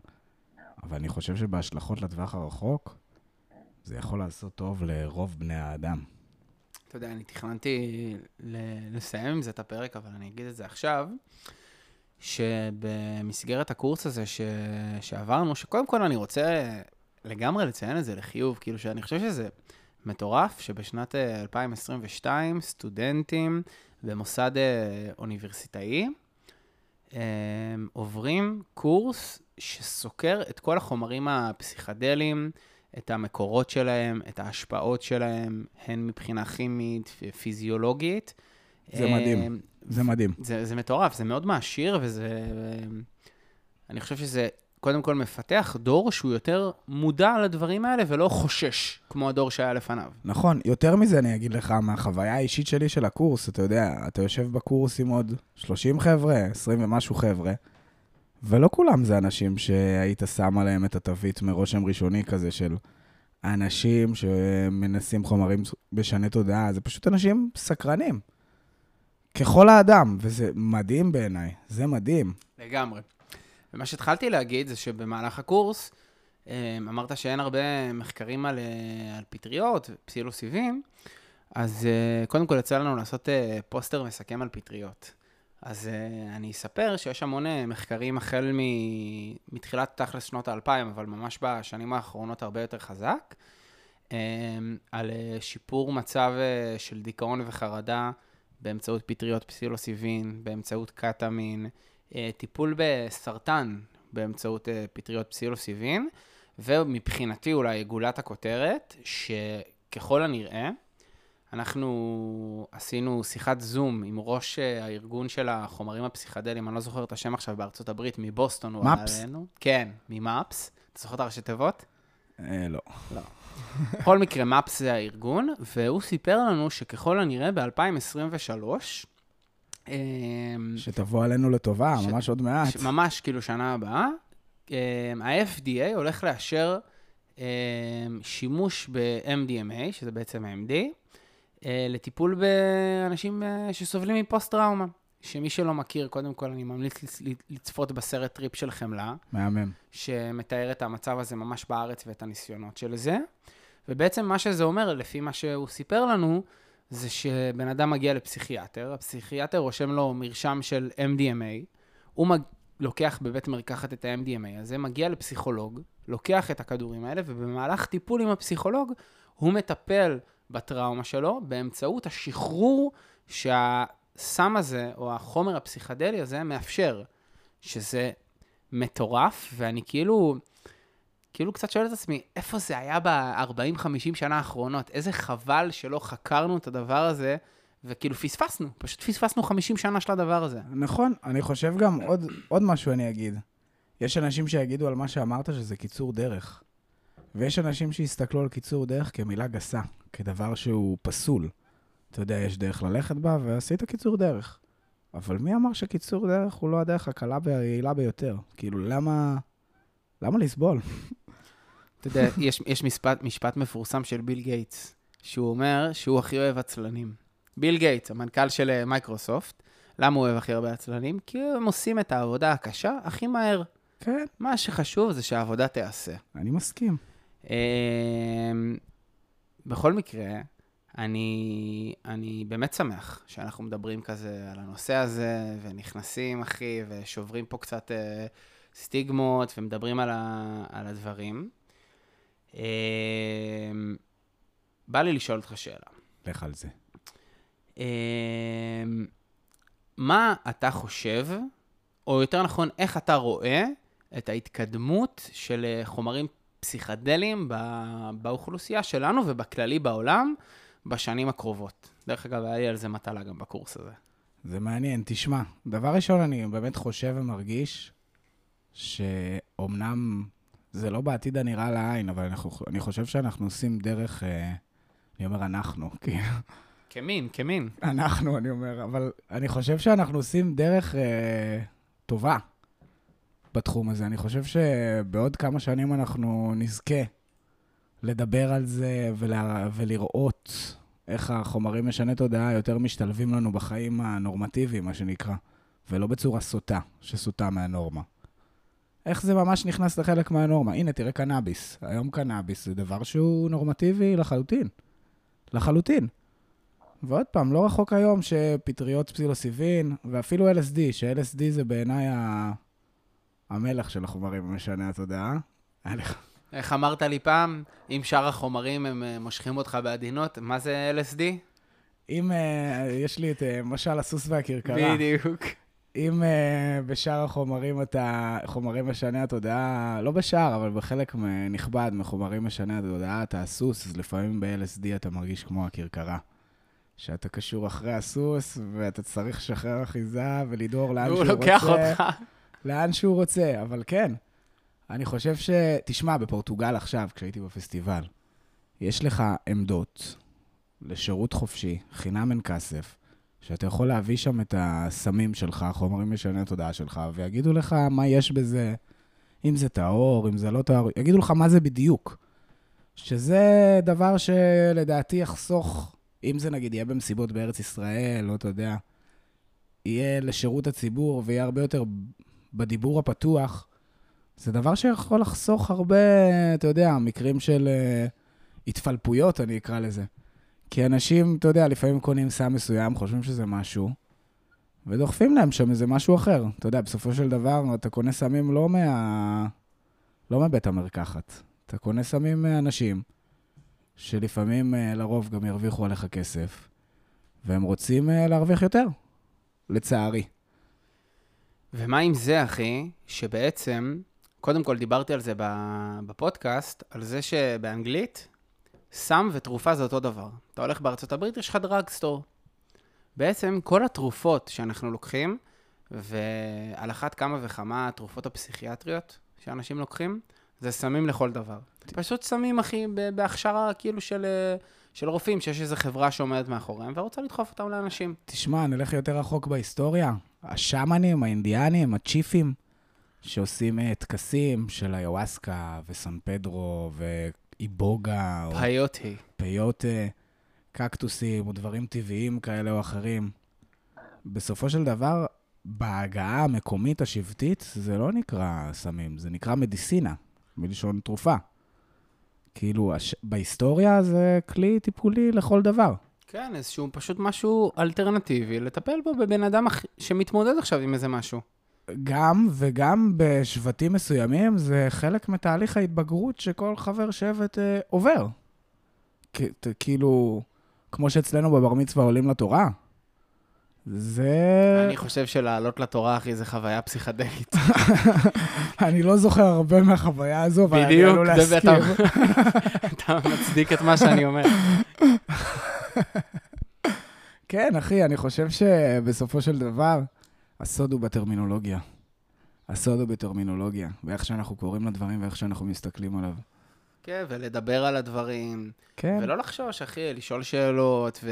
אבל אני חושב שבהשלכות לטווח הרחוק, זה יכול לעשות טוב לרוב בני האדם. אתה יודע, אני תכננתי לסיים עם זה את הפרק, אבל אני אגיד את זה עכשיו, שבמסגרת הקורס הזה ש... שעברנו, שקודם כל אני רוצה לגמרי לציין את זה לחיוב, כאילו שאני חושב שזה מטורף שבשנת אה, 2022 סטודנטים במוסד אה, אוניברסיטאי אה, עוברים קורס שסוקר את כל החומרים הפסיכדליים, את המקורות שלהם, את ההשפעות שלהם, הן מבחינה כימית, פיזיולוגית. זה מדהים. אה, זה מדהים. זה, זה מטורף, זה מאוד מעשיר, וזה... אני חושב שזה קודם כל מפתח דור שהוא יותר מודע לדברים האלה ולא חושש, כמו הדור שהיה לפניו. נכון, יותר מזה אני אגיד לך, מהחוויה האישית שלי של הקורס, אתה יודע, אתה יושב בקורס עם עוד 30 חבר'ה, 20 ומשהו חבר'ה, ולא כולם זה אנשים שהיית שם עליהם את התווית מרושם ראשוני כזה של אנשים שמנסים חומרים בשני תודעה, זה פשוט אנשים סקרנים. ככל האדם, וזה מדהים בעיניי, זה מדהים. לגמרי. ומה שהתחלתי להגיד זה שבמהלך הקורס, אה, אמרת שאין הרבה מחקרים על, אה, על פטריות, פסילוסיבים, אז אה, קודם כל יצא לנו לעשות אה, פוסטר מסכם על פטריות. אז אני אספר שיש המון מחקרים החל מ... מתחילת תכלס שנות האלפיים, אבל ממש בשנים האחרונות הרבה יותר חזק, um, על שיפור מצב של דיכאון וחרדה באמצעות פטריות פסילוסיבין, באמצעות קטמין, טיפול בסרטן באמצעות uh, פטריות פסילוסיבין, ומבחינתי אולי גולת הכותרת, שככל הנראה, אנחנו עשינו שיחת זום עם ראש אה, הארגון של החומרים הפסיכדליים, אני לא זוכר את השם עכשיו בארצות הברית, מבוסטון הוא עלה מפס? עלינו. כן, ממאפס. אתה זוכר את הראשי תיבות? אה, לא. בכל מקרה, מפס זה הארגון, והוא סיפר לנו שככל הנראה ב-2023, שתבוא עלינו לטובה, ש- ממש עוד מעט. ממש כאילו שנה הבאה, אה, ה-FDA הולך לאשר אה, שימוש ב-MDMA, שזה בעצם ה-MD, אה, לטיפול באנשים אה, שסובלים מפוסט-טראומה. שמי שלא מכיר, קודם כל אני ממליץ לצ- לצפות בסרט טריפ של חמלה. מהמם. שמתאר את המצב הזה ממש בארץ ואת הניסיונות של זה. ובעצם מה שזה אומר, לפי מה שהוא סיפר לנו, זה שבן אדם מגיע לפסיכיאטר, הפסיכיאטר רושם לו מרשם של MDMA, הוא מג... לוקח בבית מרקחת את ה-MDMA הזה, מגיע לפסיכולוג, לוקח את הכדורים האלה, ובמהלך טיפול עם הפסיכולוג, הוא מטפל בטראומה שלו באמצעות השחרור שהסם הזה, או החומר הפסיכדלי הזה, מאפשר, שזה מטורף, ואני כאילו, כאילו קצת שואל את עצמי, איפה זה היה ב-40-50 שנה האחרונות? איזה חבל שלא חקרנו את הדבר הזה, וכאילו פספסנו, פשוט פספסנו 50 שנה של הדבר הזה. נכון, אני חושב גם עוד, עוד משהו אני אגיד. יש אנשים שיגידו על מה שאמרת שזה קיצור דרך. ויש אנשים שיסתכלו על קיצור דרך כמילה גסה, כדבר שהוא פסול. אתה יודע, יש דרך ללכת בה, ועשית קיצור דרך. אבל מי אמר שקיצור דרך הוא לא הדרך הקלה והיעילה ביותר? כאילו, למה... למה לסבול? אתה יודע, יש, יש משפט, משפט מפורסם של ביל גייטס, שהוא אומר שהוא הכי אוהב עצלנים. ביל גייטס, המנכ"ל של אה, מייקרוסופט, למה הוא אוהב הכי הרבה עצלנים? כי הם עושים את העבודה הקשה הכי מהר. כן, מה שחשוב זה שהעבודה תיעשה. אני מסכים. אמ, בכל מקרה, אני, אני באמת שמח שאנחנו מדברים כזה על הנושא הזה, ונכנסים, אחי, ושוברים פה קצת אה, סטיגמות, ומדברים על, ה, על הדברים. אמ, בא לי לשאול אותך שאלה. לך על זה. אמ, מה אתה חושב, או יותר נכון, איך אתה רואה את ההתקדמות של אה, חומרים פסיכדליים באוכלוסייה שלנו ובכללי בעולם בשנים הקרובות? דרך אגב, היה לי על זה מטלה גם בקורס הזה. זה מעניין. תשמע, דבר ראשון, אני באמת חושב ומרגיש שאומנם זה לא בעתיד הנראה לעין, אבל אנחנו, אני חושב שאנחנו עושים דרך, אה, אני אומר אנחנו, *laughs* כי כמין, כמין. אנחנו, אני אומר, אבל אני חושב שאנחנו עושים דרך אה, טובה בתחום הזה. אני חושב שבעוד כמה שנים אנחנו נזכה לדבר על זה ולה, ולראות איך החומרים משני תודעה יותר משתלבים לנו בחיים הנורמטיביים, מה שנקרא, ולא בצורה סוטה, שסוטה מהנורמה. איך זה ממש נכנס לחלק מהנורמה? הנה, תראה קנאביס. היום קנאביס זה דבר שהוא נורמטיבי לחלוטין. לחלוטין. ועוד פעם, לא רחוק היום שפטריות פסילוסיבין, ואפילו LSD, ש-LSD זה בעיניי ה... המלך של החומרים המשנה התודעה. לך- איך אמרת לי פעם, אם שאר החומרים הם אה, מושכים אותך בעדינות, מה זה LSD? אם uh, יש לי את uh, משל הסוס והכרכרה, בדיוק. אם uh, בשאר החומרים אתה, חומרים משני התודעה, לא בשאר, אבל בחלק נכבד מחומרים משני התודעה, אתה הסוס, אז לפעמים ב-LSD אתה מרגיש כמו הכרכרה. שאתה קשור אחרי הסוס, ואתה צריך לשחרר אחיזה ולדהור לאן שהוא והוא רוצה. לוקח אותך. לאן שהוא רוצה, אבל כן. אני חושב ש... תשמע, בפורטוגל עכשיו, כשהייתי בפסטיבל, יש לך עמדות לשירות חופשי, חינם אין כסף, שאתה יכול להביא שם את הסמים שלך, חומרים משני התודעה שלך, ויגידו לך מה יש בזה, אם זה טהור, אם זה לא טהור, יגידו לך מה זה בדיוק. שזה דבר שלדעתי יחסוך, אם זה נגיד יהיה במסיבות בארץ ישראל, או אתה יודע, יהיה לשירות הציבור ויהיה הרבה יותר בדיבור הפתוח, זה דבר שיכול לחסוך הרבה, אתה יודע, מקרים של uh, התפלפויות, אני אקרא לזה. כי אנשים, אתה יודע, לפעמים קונים סם מסוים, חושבים שזה משהו, ודוחפים להם שם איזה משהו אחר. אתה יודע, בסופו של דבר, אתה קונה סמים לא מה... לא מבית המרקחת. אתה קונה סמים מאנשים, שלפעמים, uh, לרוב, גם ירוויחו עליך כסף, והם רוצים uh, להרוויח יותר, לצערי. ומה עם זה, אחי, שבעצם, קודם כל דיברתי על זה בפודקאסט, על זה שבאנגלית, סם ותרופה זה אותו דבר. אתה הולך בארצות הברית, יש לך דרג סטור. בעצם כל התרופות שאנחנו לוקחים, ועל אחת כמה וכמה התרופות הפסיכיאטריות שאנשים לוקחים, זה סמים לכל דבר. פשוט סמים, אחי, בהכשרה כאילו של, אה, של רופאים, שיש איזו חברה שעומדת מאחוריהם ורוצה לדחוף אותם לאנשים. תשמע, נלך יותר רחוק בהיסטוריה. השאמנים, האינדיאנים, הצ'יפים, שעושים אה, טקסים של איוואסקה וסן פדרו ואיבוגה, או פיוטי. פיות, אה, קקטוסים, או דברים טבעיים כאלה או אחרים. בסופו של דבר, בהגעה המקומית השבטית, זה לא נקרא סמים, זה נקרא מדיסינה, מלשון תרופה. כאילו, הש... בהיסטוריה זה כלי טיפולי לכל דבר. כן, איזשהו פשוט משהו אלטרנטיבי, לטפל בו בבן אדם אח- שמתמודד עכשיו עם איזה משהו. גם וגם בשבטים מסוימים זה חלק מתהליך ההתבגרות שכל חבר שבט אה, עובר. כ- ת- כאילו, כמו שאצלנו בבר מצווה עולים לתורה. זה... אני חושב שלעלות לתורה, אחי, זה חוויה פסיכדלית. *laughs* אני לא זוכר הרבה מהחוויה הזו, אבל אני בדיוק, עלול זה להסכים. אתה אתה מצדיק את מה שאני אומר. *laughs* כן, אחי, אני חושב שבסופו של דבר, הסוד הוא בטרמינולוגיה. הסוד הוא בטרמינולוגיה, ואיך שאנחנו קוראים לדברים ואיך שאנחנו מסתכלים עליו. כן, ולדבר על הדברים, כן, ולא לחשוש, אחי, לשאול שאלות,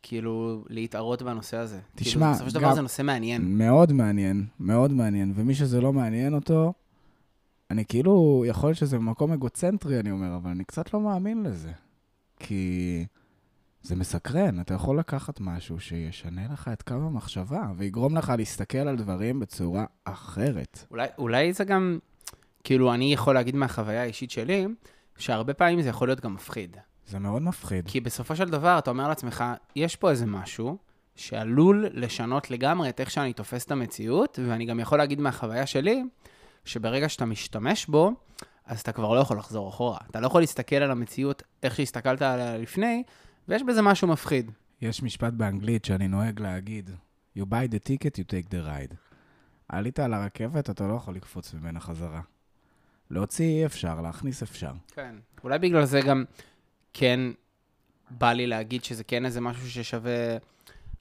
וכאילו, להתערות בנושא הזה. תשמע, כאילו, בסופו של דבר זה נושא מעניין. מאוד מעניין, מאוד מעניין. ומי שזה לא מעניין אותו, אני כאילו, יכול להיות שזה במקום אגוצנטרי, אני אומר, אבל אני קצת לא מאמין לזה. כי זה מסקרן, אתה יכול לקחת משהו שישנה לך את קו המחשבה, ויגרום לך להסתכל על דברים בצורה אחרת. אולי, אולי זה גם, כאילו, אני יכול להגיד מהחוויה האישית שלי, שהרבה פעמים זה יכול להיות גם מפחיד. זה מאוד מפחיד. כי בסופו של דבר, אתה אומר לעצמך, יש פה איזה משהו שעלול לשנות לגמרי את איך שאני תופס את המציאות, ואני גם יכול להגיד מהחוויה שלי, שברגע שאתה משתמש בו, אז אתה כבר לא יכול לחזור אחורה. אתה לא יכול להסתכל על המציאות איך שהסתכלת עליה לפני, ויש בזה משהו מפחיד. יש משפט באנגלית שאני נוהג להגיד, You buy the ticket, you take the ride. עלית על הרכבת, אתה לא יכול לקפוץ ממנה חזרה. להוציא אי אפשר, להכניס אפשר. כן. אולי בגלל זה גם כן בא לי להגיד שזה כן איזה משהו ששווה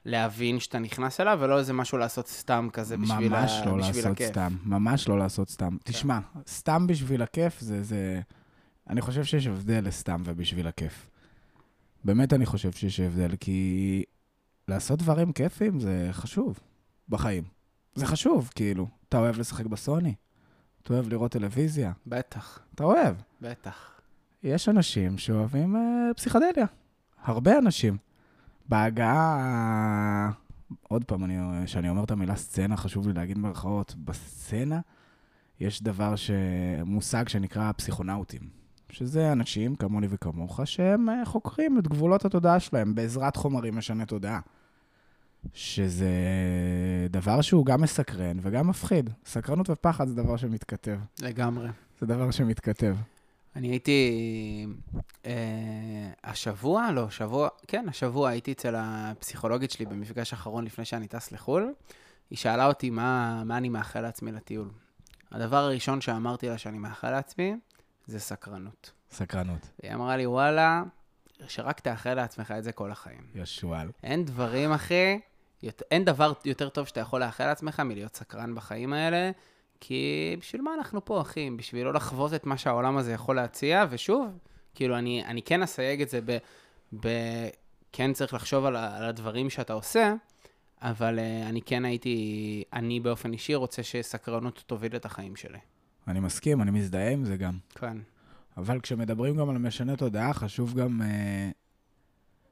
להבין שאתה נכנס אליו, ולא איזה משהו לעשות סתם כזה בשביל, ממש ה... לא בשביל לעשות הכיף. סתם, ממש לא לעשות סתם. תשמע, סתם בשביל הכיף זה, זה... אני חושב שיש הבדל לסתם ובשביל הכיף. באמת אני חושב שיש הבדל, כי לעשות דברים כיפים זה חשוב בחיים. זה חשוב, כאילו. אתה אוהב לשחק בסוני? אתה אוהב לראות טלוויזיה? בטח, אתה אוהב. בטח. יש אנשים שאוהבים אה, פסיכדליה. הרבה אנשים. בהגעה... עוד פעם, אני, כשאני אומר את המילה סצנה, חשוב לי להגיד במרכאות, בסצנה יש דבר, ש... מושג שנקרא פסיכונאוטים. שזה אנשים כמוני וכמוך, שהם אה, חוקרים את גבולות התודעה שלהם בעזרת חומרים משני תודעה. שזה דבר שהוא גם מסקרן וגם מפחיד. סקרנות ופחד זה דבר שמתכתב. לגמרי. זה דבר שמתכתב. אני הייתי אה, השבוע, לא, שבוע, כן, השבוע הייתי אצל הפסיכולוגית שלי במפגש האחרון לפני שאני טס לחו"ל. היא שאלה אותי מה, מה אני מאחל לעצמי לטיול. הדבר הראשון שאמרתי לה שאני מאחל לעצמי זה סקרנות. סקרנות. והיא אמרה לי, וואלה, שרק תאחל לעצמך את זה כל החיים. ישועל. אין דברים, אחי, יות- אין דבר יותר טוב שאתה יכול לאחל לעצמך מלהיות סקרן בחיים האלה, כי בשביל מה אנחנו פה, אחי? בשביל לא לחוות את מה שהעולם הזה יכול להציע, ושוב, כאילו, אני, אני כן אסייג את זה ב... ב כן צריך לחשוב על, על הדברים שאתה עושה, אבל uh, אני כן הייתי, אני באופן אישי רוצה שסקרנות תוביל את החיים שלי. אני מסכים, אני מזדהה עם זה גם. כן. אבל כשמדברים גם על משנה תודעה, חשוב גם, אה,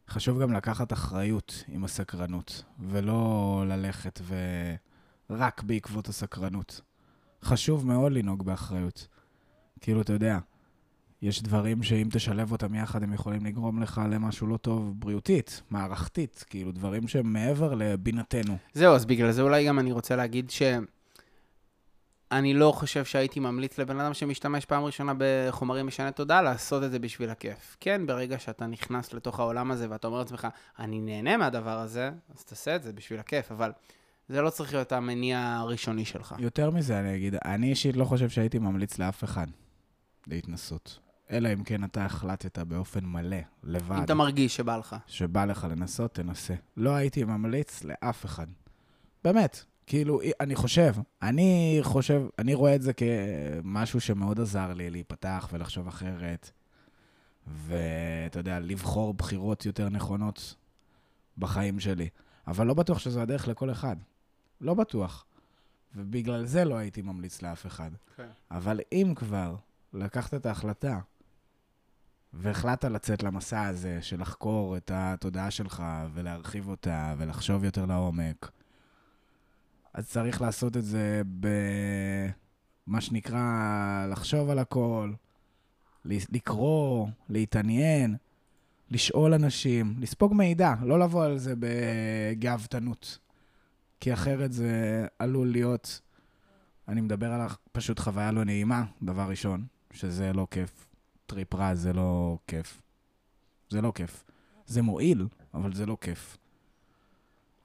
חשוב גם לקחת אחריות עם הסקרנות, ולא ללכת ורק בעקבות הסקרנות. חשוב מאוד לנהוג באחריות. כאילו, אתה יודע, יש דברים שאם תשלב אותם יחד, הם יכולים לגרום לך למשהו לא טוב בריאותית, מערכתית, כאילו, דברים שהם מעבר לבינתנו. זהו, אז בגלל זה אולי גם אני רוצה להגיד ש... אני לא חושב שהייתי ממליץ לבן אדם שמשתמש פעם ראשונה בחומרים משני תודעה לעשות את זה בשביל הכיף. כן, ברגע שאתה נכנס לתוך העולם הזה ואתה אומר לעצמך, אני נהנה מהדבר הזה, אז תעשה את זה בשביל הכיף, אבל זה לא צריך להיות המניע הראשוני שלך. יותר מזה, אני אגיד, אני אישית לא חושב שהייתי ממליץ לאף אחד להתנסות. אלא אם כן אתה החלטת באופן מלא, לבד, אם אתה מרגיש שבא לך. שבא לך לנסות, תנסה. לא הייתי ממליץ לאף אחד. באמת. כאילו, אני חושב, אני חושב, אני רואה את זה כמשהו שמאוד עזר לי להיפתח ולחשוב אחרת, ואתה יודע, לבחור בחירות יותר נכונות בחיים שלי. אבל לא בטוח שזו הדרך לכל אחד. לא בטוח. ובגלל זה לא הייתי ממליץ לאף אחד. כן. אבל אם כבר לקחת את ההחלטה והחלטת לצאת למסע הזה של לחקור את התודעה שלך ולהרחיב אותה ולחשוב יותר לעומק, אז צריך לעשות את זה במה שנקרא לחשוב על הכל, לקרוא, להתעניין, לשאול אנשים, לספוג מידע, לא לבוא על זה בגאוותנות. כי אחרת זה עלול להיות, אני מדבר על פשוט חוויה לא נעימה, דבר ראשון, שזה לא כיף. טריפ רע זה לא כיף. זה לא כיף. זה מועיל, אבל זה לא כיף.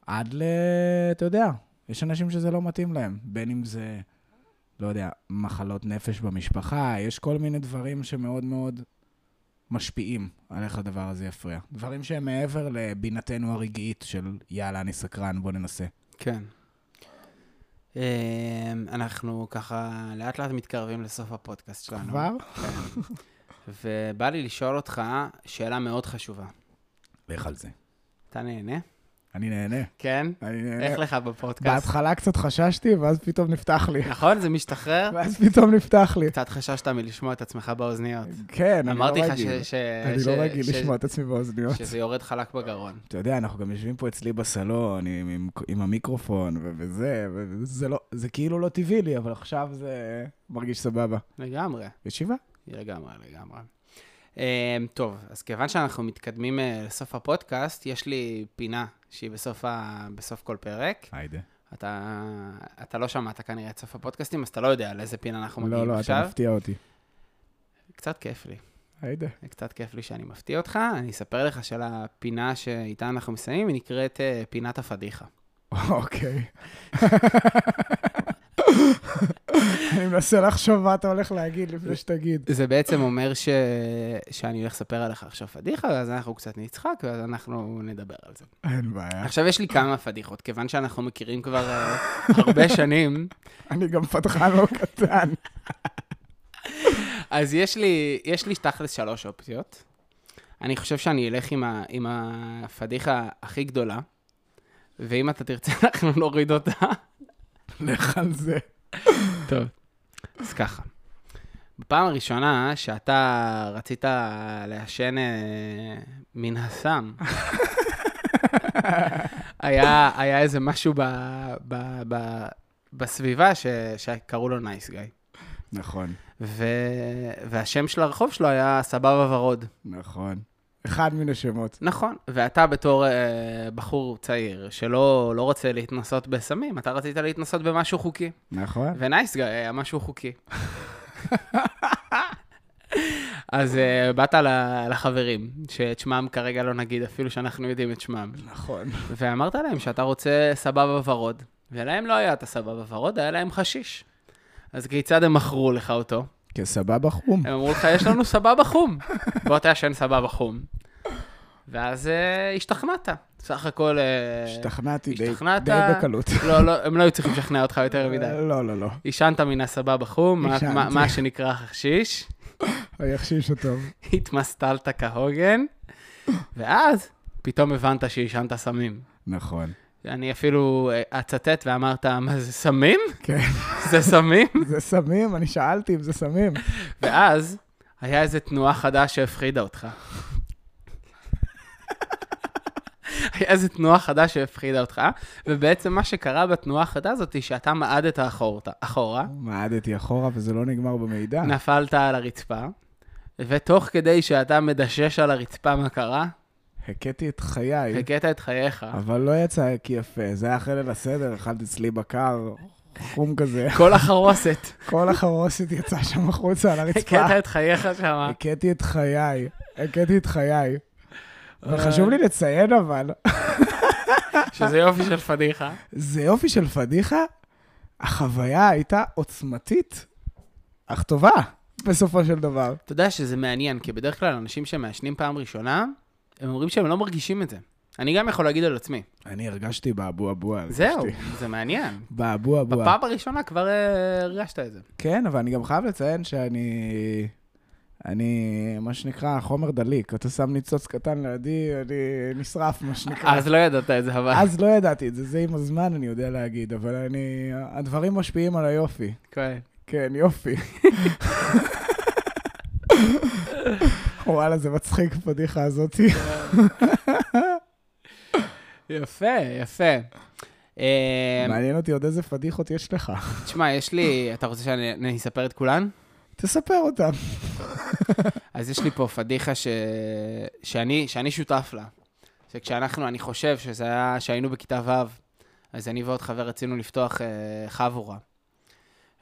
עד ל... אתה יודע, יש אנשים שזה לא מתאים להם, בין אם זה, לא יודע, מחלות נפש במשפחה, יש כל מיני דברים שמאוד מאוד משפיעים על איך הדבר הזה יפריע. דברים שהם מעבר לבינתנו הרגעית של יאללה, אני סקרן, בוא ננסה. כן. אמ, אנחנו ככה לאט לאט מתקרבים לסוף הפודקאסט שלנו. כבר? כן. ובא לי לשאול אותך שאלה מאוד חשובה. לך על זה. אתה נהנה? אני נהנה. כן? אני נהנה. איך לך בפודקאסט? בהתחלה קצת חששתי, ואז פתאום נפתח לי. נכון? זה משתחרר? ואז פתאום נפתח לי. קצת חששת מלשמוע את עצמך באוזניות. כן, אני לא אמרתי לך רגיל. ש- אני לא רגיל לשמוע את עצמי באוזניות. שזה יורד חלק בגרון. אתה יודע, אנחנו גם יושבים פה אצלי בסלון עם, המיקרופון וזה, וזה לא, זה כאילו לא טבעי לי, אבל עכשיו זה מרגיש סבבה. לגמרי. ישיבה? לגמרי, לגמרי. Um, טוב, אז כיוון שאנחנו מתקדמים uh, לסוף הפודקאסט, יש לי פינה שהיא בסוף, ה... בסוף כל פרק. היידה. אתה, אתה לא שמעת כנראה את סוף הפודקאסטים, אז אתה לא יודע על איזה פינה אנחנו מגיעים לא, לא, עכשיו. אתה מפתיע אותי. קצת כיף לי. היידה. קצת כיף לי שאני מפתיע אותך. אני אספר לך של הפינה שאיתה אנחנו מסיימים, היא נקראת uh, פינת הפדיחה. אוקיי. *laughs* אני מנסה לחשוב מה אתה הולך להגיד לפני שתגיד. זה בעצם אומר ש... שאני הולך לספר עליך עכשיו פדיחה, ואז אנחנו קצת נצחק, ואז אנחנו נדבר על זה. אין בעיה. עכשיו יש לי כמה פדיחות, כיוון שאנחנו מכירים כבר אה, הרבה שנים, *laughs* אני גם פתחן לא קטן. אז יש לי, יש לי תכלס שלוש אופציות. אני חושב שאני אלך עם, ה, עם הפדיחה הכי גדולה, ואם אתה תרצה, *laughs* אנחנו נוריד אותה. לך על זה. טוב. אז ככה. בפעם הראשונה שאתה רצית לעשן אה, מן הסם, *laughs* היה, היה איזה משהו ב, ב, ב, בסביבה ש, שקראו לו Nice Guy. נכון, ו... והשם של הרחוב שלו היה סבבה ורוד. נכון. אחד מן השמות. נכון, ואתה בתור אה, בחור צעיר שלא לא רוצה להתנסות בסמים, אתה רצית להתנסות במשהו חוקי. נכון. ו Nice Guy היה משהו חוקי. אז uh, באת לחברים, שאת שמם כרגע לא נגיד, אפילו שאנחנו יודעים את שמם, נכון. ואמרת להם שאתה רוצה סבבה ורוד, ולהם לא היה את הסבבה ורוד, היה להם חשיש. אז כיצד הם מכרו לך אותו? כסבבה חום. הם אמרו לך, יש לנו סבבה חום, בוא תעשן סבבה חום. ואז uh, השתכנעת. סך הכל... uh, השתכנעתי די בקלות. *laughs* לא, לא, הם לא היו צריכים לשכנע אותך יותר מדי. לא, לא, לא. עישנת מן הסבבה חום, מה-. מה- מה שנקרא חשיש, היחשיש הטוב. *laughs* התמסטלת כהוגן, ואז פתאום הבנת שעישנת סמים. נכון. אני אפילו אה, אצטט ואמרת, מה זה סמים? כן. זה סמים? *laughs* זה סמים? אני שאלתי אם זה סמים. ואז היה איזו תנועה חדה שהפחידה אותך. היה איזו תנועה חדה שהפחידה אותך, ובעצם מה שקרה בתנועה החדה הזאת, היא שאתה מעדת אחור, אחורה, מעדתי אחורה וזה לא נגמר במידע. נפלת על הרצפה, ותוך כדי שאתה מדשש על הרצפה מה קרה, הכיתי את חיי, הכית את חייך. אבל לא יצא כי יפה. זה היה אחרי ליל הסדר, אכלתי אצלי בקר, חום כזה. כל החרוסת, כל החרוסת יצאה שם החוצה על הרצפה. הכית את חייך שם. הכיתי את חיי, הכיתי את חיי. וחשוב לי לציין אבל, שזה יופי של פדיחה. זה יופי של פדיחה, החוויה הייתה עוצמתית, אך טובה, בסופו של דבר. אתה יודע שזה מעניין, כי בדרך כלל אנשים שמעשנים פעם ראשונה, הם אומרים שהם לא מרגישים את זה. אני גם יכול להגיד על עצמי. אני הרגשתי באבו אבו. זהו, זה מעניין. באבו אבו. בפעם הראשונה כבר אה, הרגשת את זה. כן, אבל אני גם חייב לציין שאני... אני, מה שנקרא, חומר דליק. אתה שם ניצוץ קטן לידי, אני נשרף, מה שנקרא. אז לא ידעת את זה, אבל... אז לא ידעתי את זה, זה עם הזמן אני יודע להגיד, אבל אני... הדברים משפיעים על היופי. כן. כן, יופי. *laughs* וואלה, זה מצחיק, הפדיחה הזאתי. יפה, יפה. אה, מעניין אותי עוד איזה פדיחות יש לך. תשמע, יש לי... אתה רוצה שאני אני אספר את כולן? תספר אותם. אז יש לי פה פדיחה ש... שאני, שאני שותף לה. שכשאנחנו, אני חושב שזה היה, שהיינו בכיתה ו', אז אני ועוד חבר רצינו לפתוח אה, חבורה.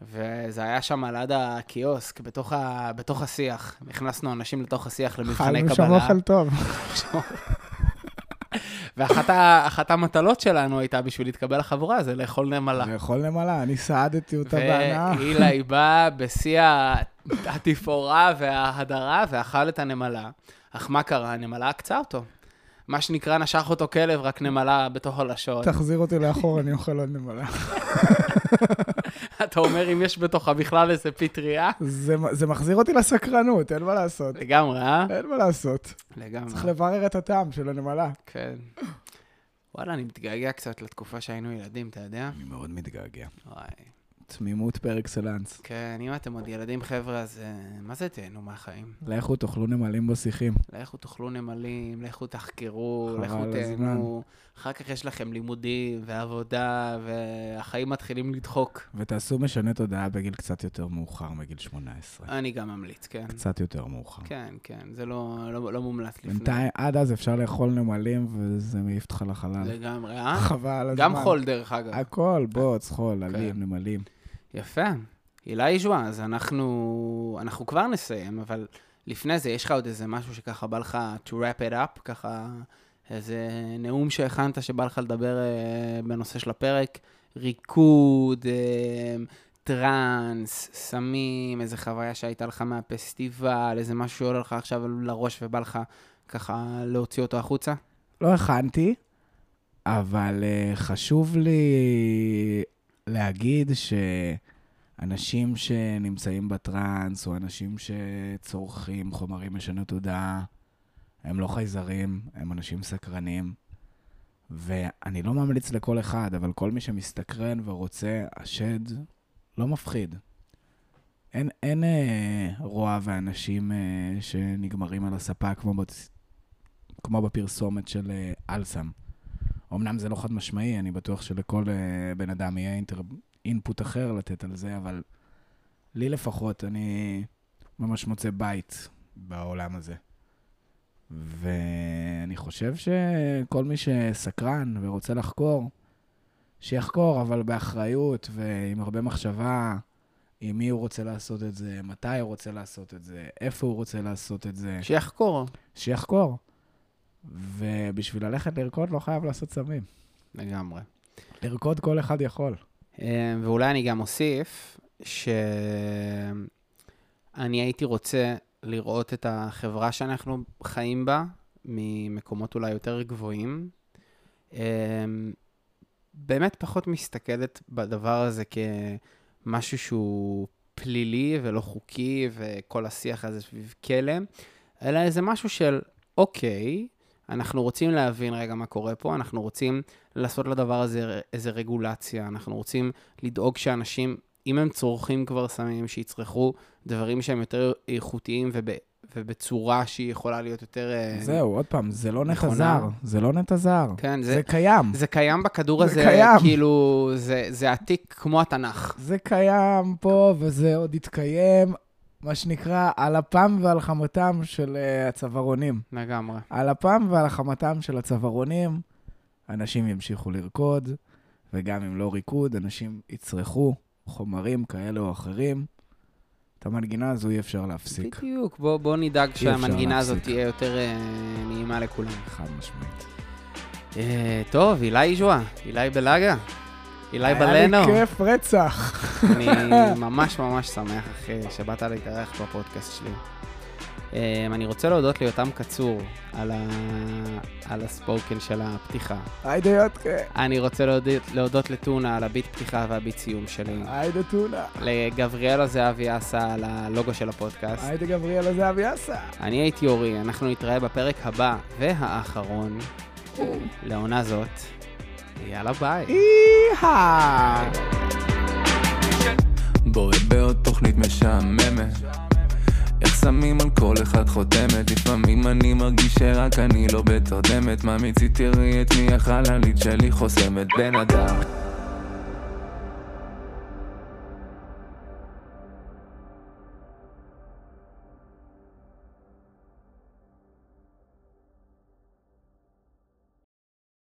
וזה היה שם על יד הקיוסק, בתוך, ה... בתוך השיח. הכנסנו אנשים לתוך השיח למבחני אכלנו שם קבלה. אוכל טוב. ואחת המטלות שלנו הייתה בשביל להתקבל לחבורה, זה לאכול נמלה. לאכול נמלה, אני סעדתי אותה בהנאה. והילה, היא באה בשיא התפאורה וההדרה ואכל את הנמלה. אך מה קרה? הנמלה עקצה אותו. מה שנקרא, נשך אותו כלב, רק נמלה בתוך הלשון. תחזיר אותי לאחור, אני *laughs* אוכל עוד נמלה. *laughs* אתה אומר, אם יש בתוכה בכלל איזה פטריה? זה זה מחזיר אותי לסקרנות, אין מה לעשות. לגמרי, אה? אין מה לעשות. לגמרי. צריך לברר את הטעם של הנמלה. כן. וואלה, אני מתגעגע קצת לתקופה שהיינו ילדים, אתה יודע? אני מאוד מתגעגע. וואי. תמימות פר אקסלנס. כן, אם אתם עוד ילדים, חבר'ה, אז אה, מה זה תהנו מהחיים? לכו תאכלו נמלים בשיחים. לכו תאכלו נמלים, לכו תחקרו, לכו תהנו. אחר כך יש לכם לימודים ועבודה, והחיים מתחילים לדחוק. ותעשו משנה תודעה בגיל קצת יותר מאוחר, מגיל 18. אני גם ממליץ, כן. קצת יותר מאוחר. כן, כן, זה לא, לא, לא מומלץ לפני. בינתיים, עד אז אפשר לאכול נמלים וזה מעיף אותך לחלל. לגמרי, אה? חבל הזמן. גם חול, דרך אגב. הכל, בוץ, חול, כן. עלים, נמלים. יפה. הילה ישועה, אז אנחנו, אנחנו כבר נסיים, אבל לפני זה, יש לך עוד איזה משהו שככה בא לך to wrap it up, ככה איזה נאום שהכנת שבא לך לדבר אה, בנושא של הפרק, ריקוד, אה, טראנס, סמים, איזה חוויה שהייתה לך מהפסטיבל, איזה משהו שעולה לך עכשיו לראש ובא לך ככה להוציא אותו החוצה? לא הכנתי, אבל uh, חשוב לי להגיד שאנשים שנמצאים בטראנס, או אנשים שצורכים חומרים משני תודעה, הם לא חייזרים, הם אנשים סקרנים. ואני לא ממליץ לכל אחד, אבל כל מי שמסתקרן ורוצה, השד לא מפחיד. אין, אין אה, רוע ואנשים אה, שנגמרים על הספה כמו, בצ... כמו בפרסומת של אה, אלסם. אמנם זה לא חד משמעי, אני בטוח שלכל אה, בן אדם יהיה אינטר... אינפוט אחר לתת על זה, אבל לי לפחות, אני ממש מוצא בית בעולם הזה. ואני חושב שכל מי שסקרן ורוצה לחקור, שיחקור, אבל באחריות ועם הרבה מחשבה, עם מי הוא רוצה לעשות את זה, מתי הוא רוצה לעשות את זה, איפה הוא רוצה לעשות את זה, שיחקור. שיחקור. ובשביל ללכת לרקוד לא חייב לעשות סמים. לגמרי. לרקוד כל אחד יכול. אה, ואולי אני גם אוסיף שאני הייתי רוצה לראות את החברה שאנחנו חיים בה ממקומות אולי יותר גבוהים. אה, באמת פחות מסתכלת בדבר הזה כמשהו שהוא פלילי ולא חוקי וכל השיח הזה סביב כלא, אלא איזה משהו של, אוקיי, אנחנו רוצים להבין רגע מה קורה פה, אנחנו רוצים לעשות לדבר הזה איזה רגולציה, אנחנו רוצים לדאוג שאנשים, אם הם צורכים כבר סמים, שיצרכו דברים שהם יותר איכותיים וב, ובצורה שהיא יכולה להיות יותר... אה, זהו, עוד פעם, זה לא נטע. זר, זה לא נטע זר. כן, זה, זה קיים. זה קיים בכדור זה הזה, קיים. כאילו, זה, זה עתיק כמו התנ"ך. זה קיים פה, וזה עוד יתקיים, מה שנקרא, על אפם ועל חמתם של uh, הצווארונים. לגמרי. על אפם ועל חמתם של הצווארונים, אנשים ימשיכו לרקוד, וגם אם לא ריקוד, אנשים יצרכו חומרים כאלה או אחרים. את המנגינה הזו אי אפשר להפסיק, בדיוק, בוא, בוא נדאג שהמנגינה הזאת. תהיה יותר אה, נעימה לכולם. חד משמעית. אה, טוב, אילי ז'ואה, אילי בלאגה, אילי היה בלנו. לי כיף רצח. אני *laughs* ממש ממש שמח, אחי, שבאת להתארח בפודקאסט שלי. Um, אני רוצה להודות ליותם קצור על, ה... על הספוקן של הפתיחה. היידה יודקה. אני רוצה להודות, להודות לטונה על הביט פתיחה והביט סיום שלי. היידה טונה. לגבריאלה זהבי אסה על הלוגו של הפודקאסט. היידה גבריאלה זהבי אסה. אני הייתי אורי, אנחנו נתראה בפרק הבא והאחרון לעונה זאת. יאללה ביי. אי-הא. בועט בעוד תוכנית משעממת. איך שמים על כל אחד חותמת? לפעמים אני מרגיש שרק אני לא בתרדמת. מה מציתי תראי את מי החללית שלי חוסמת. בן אדם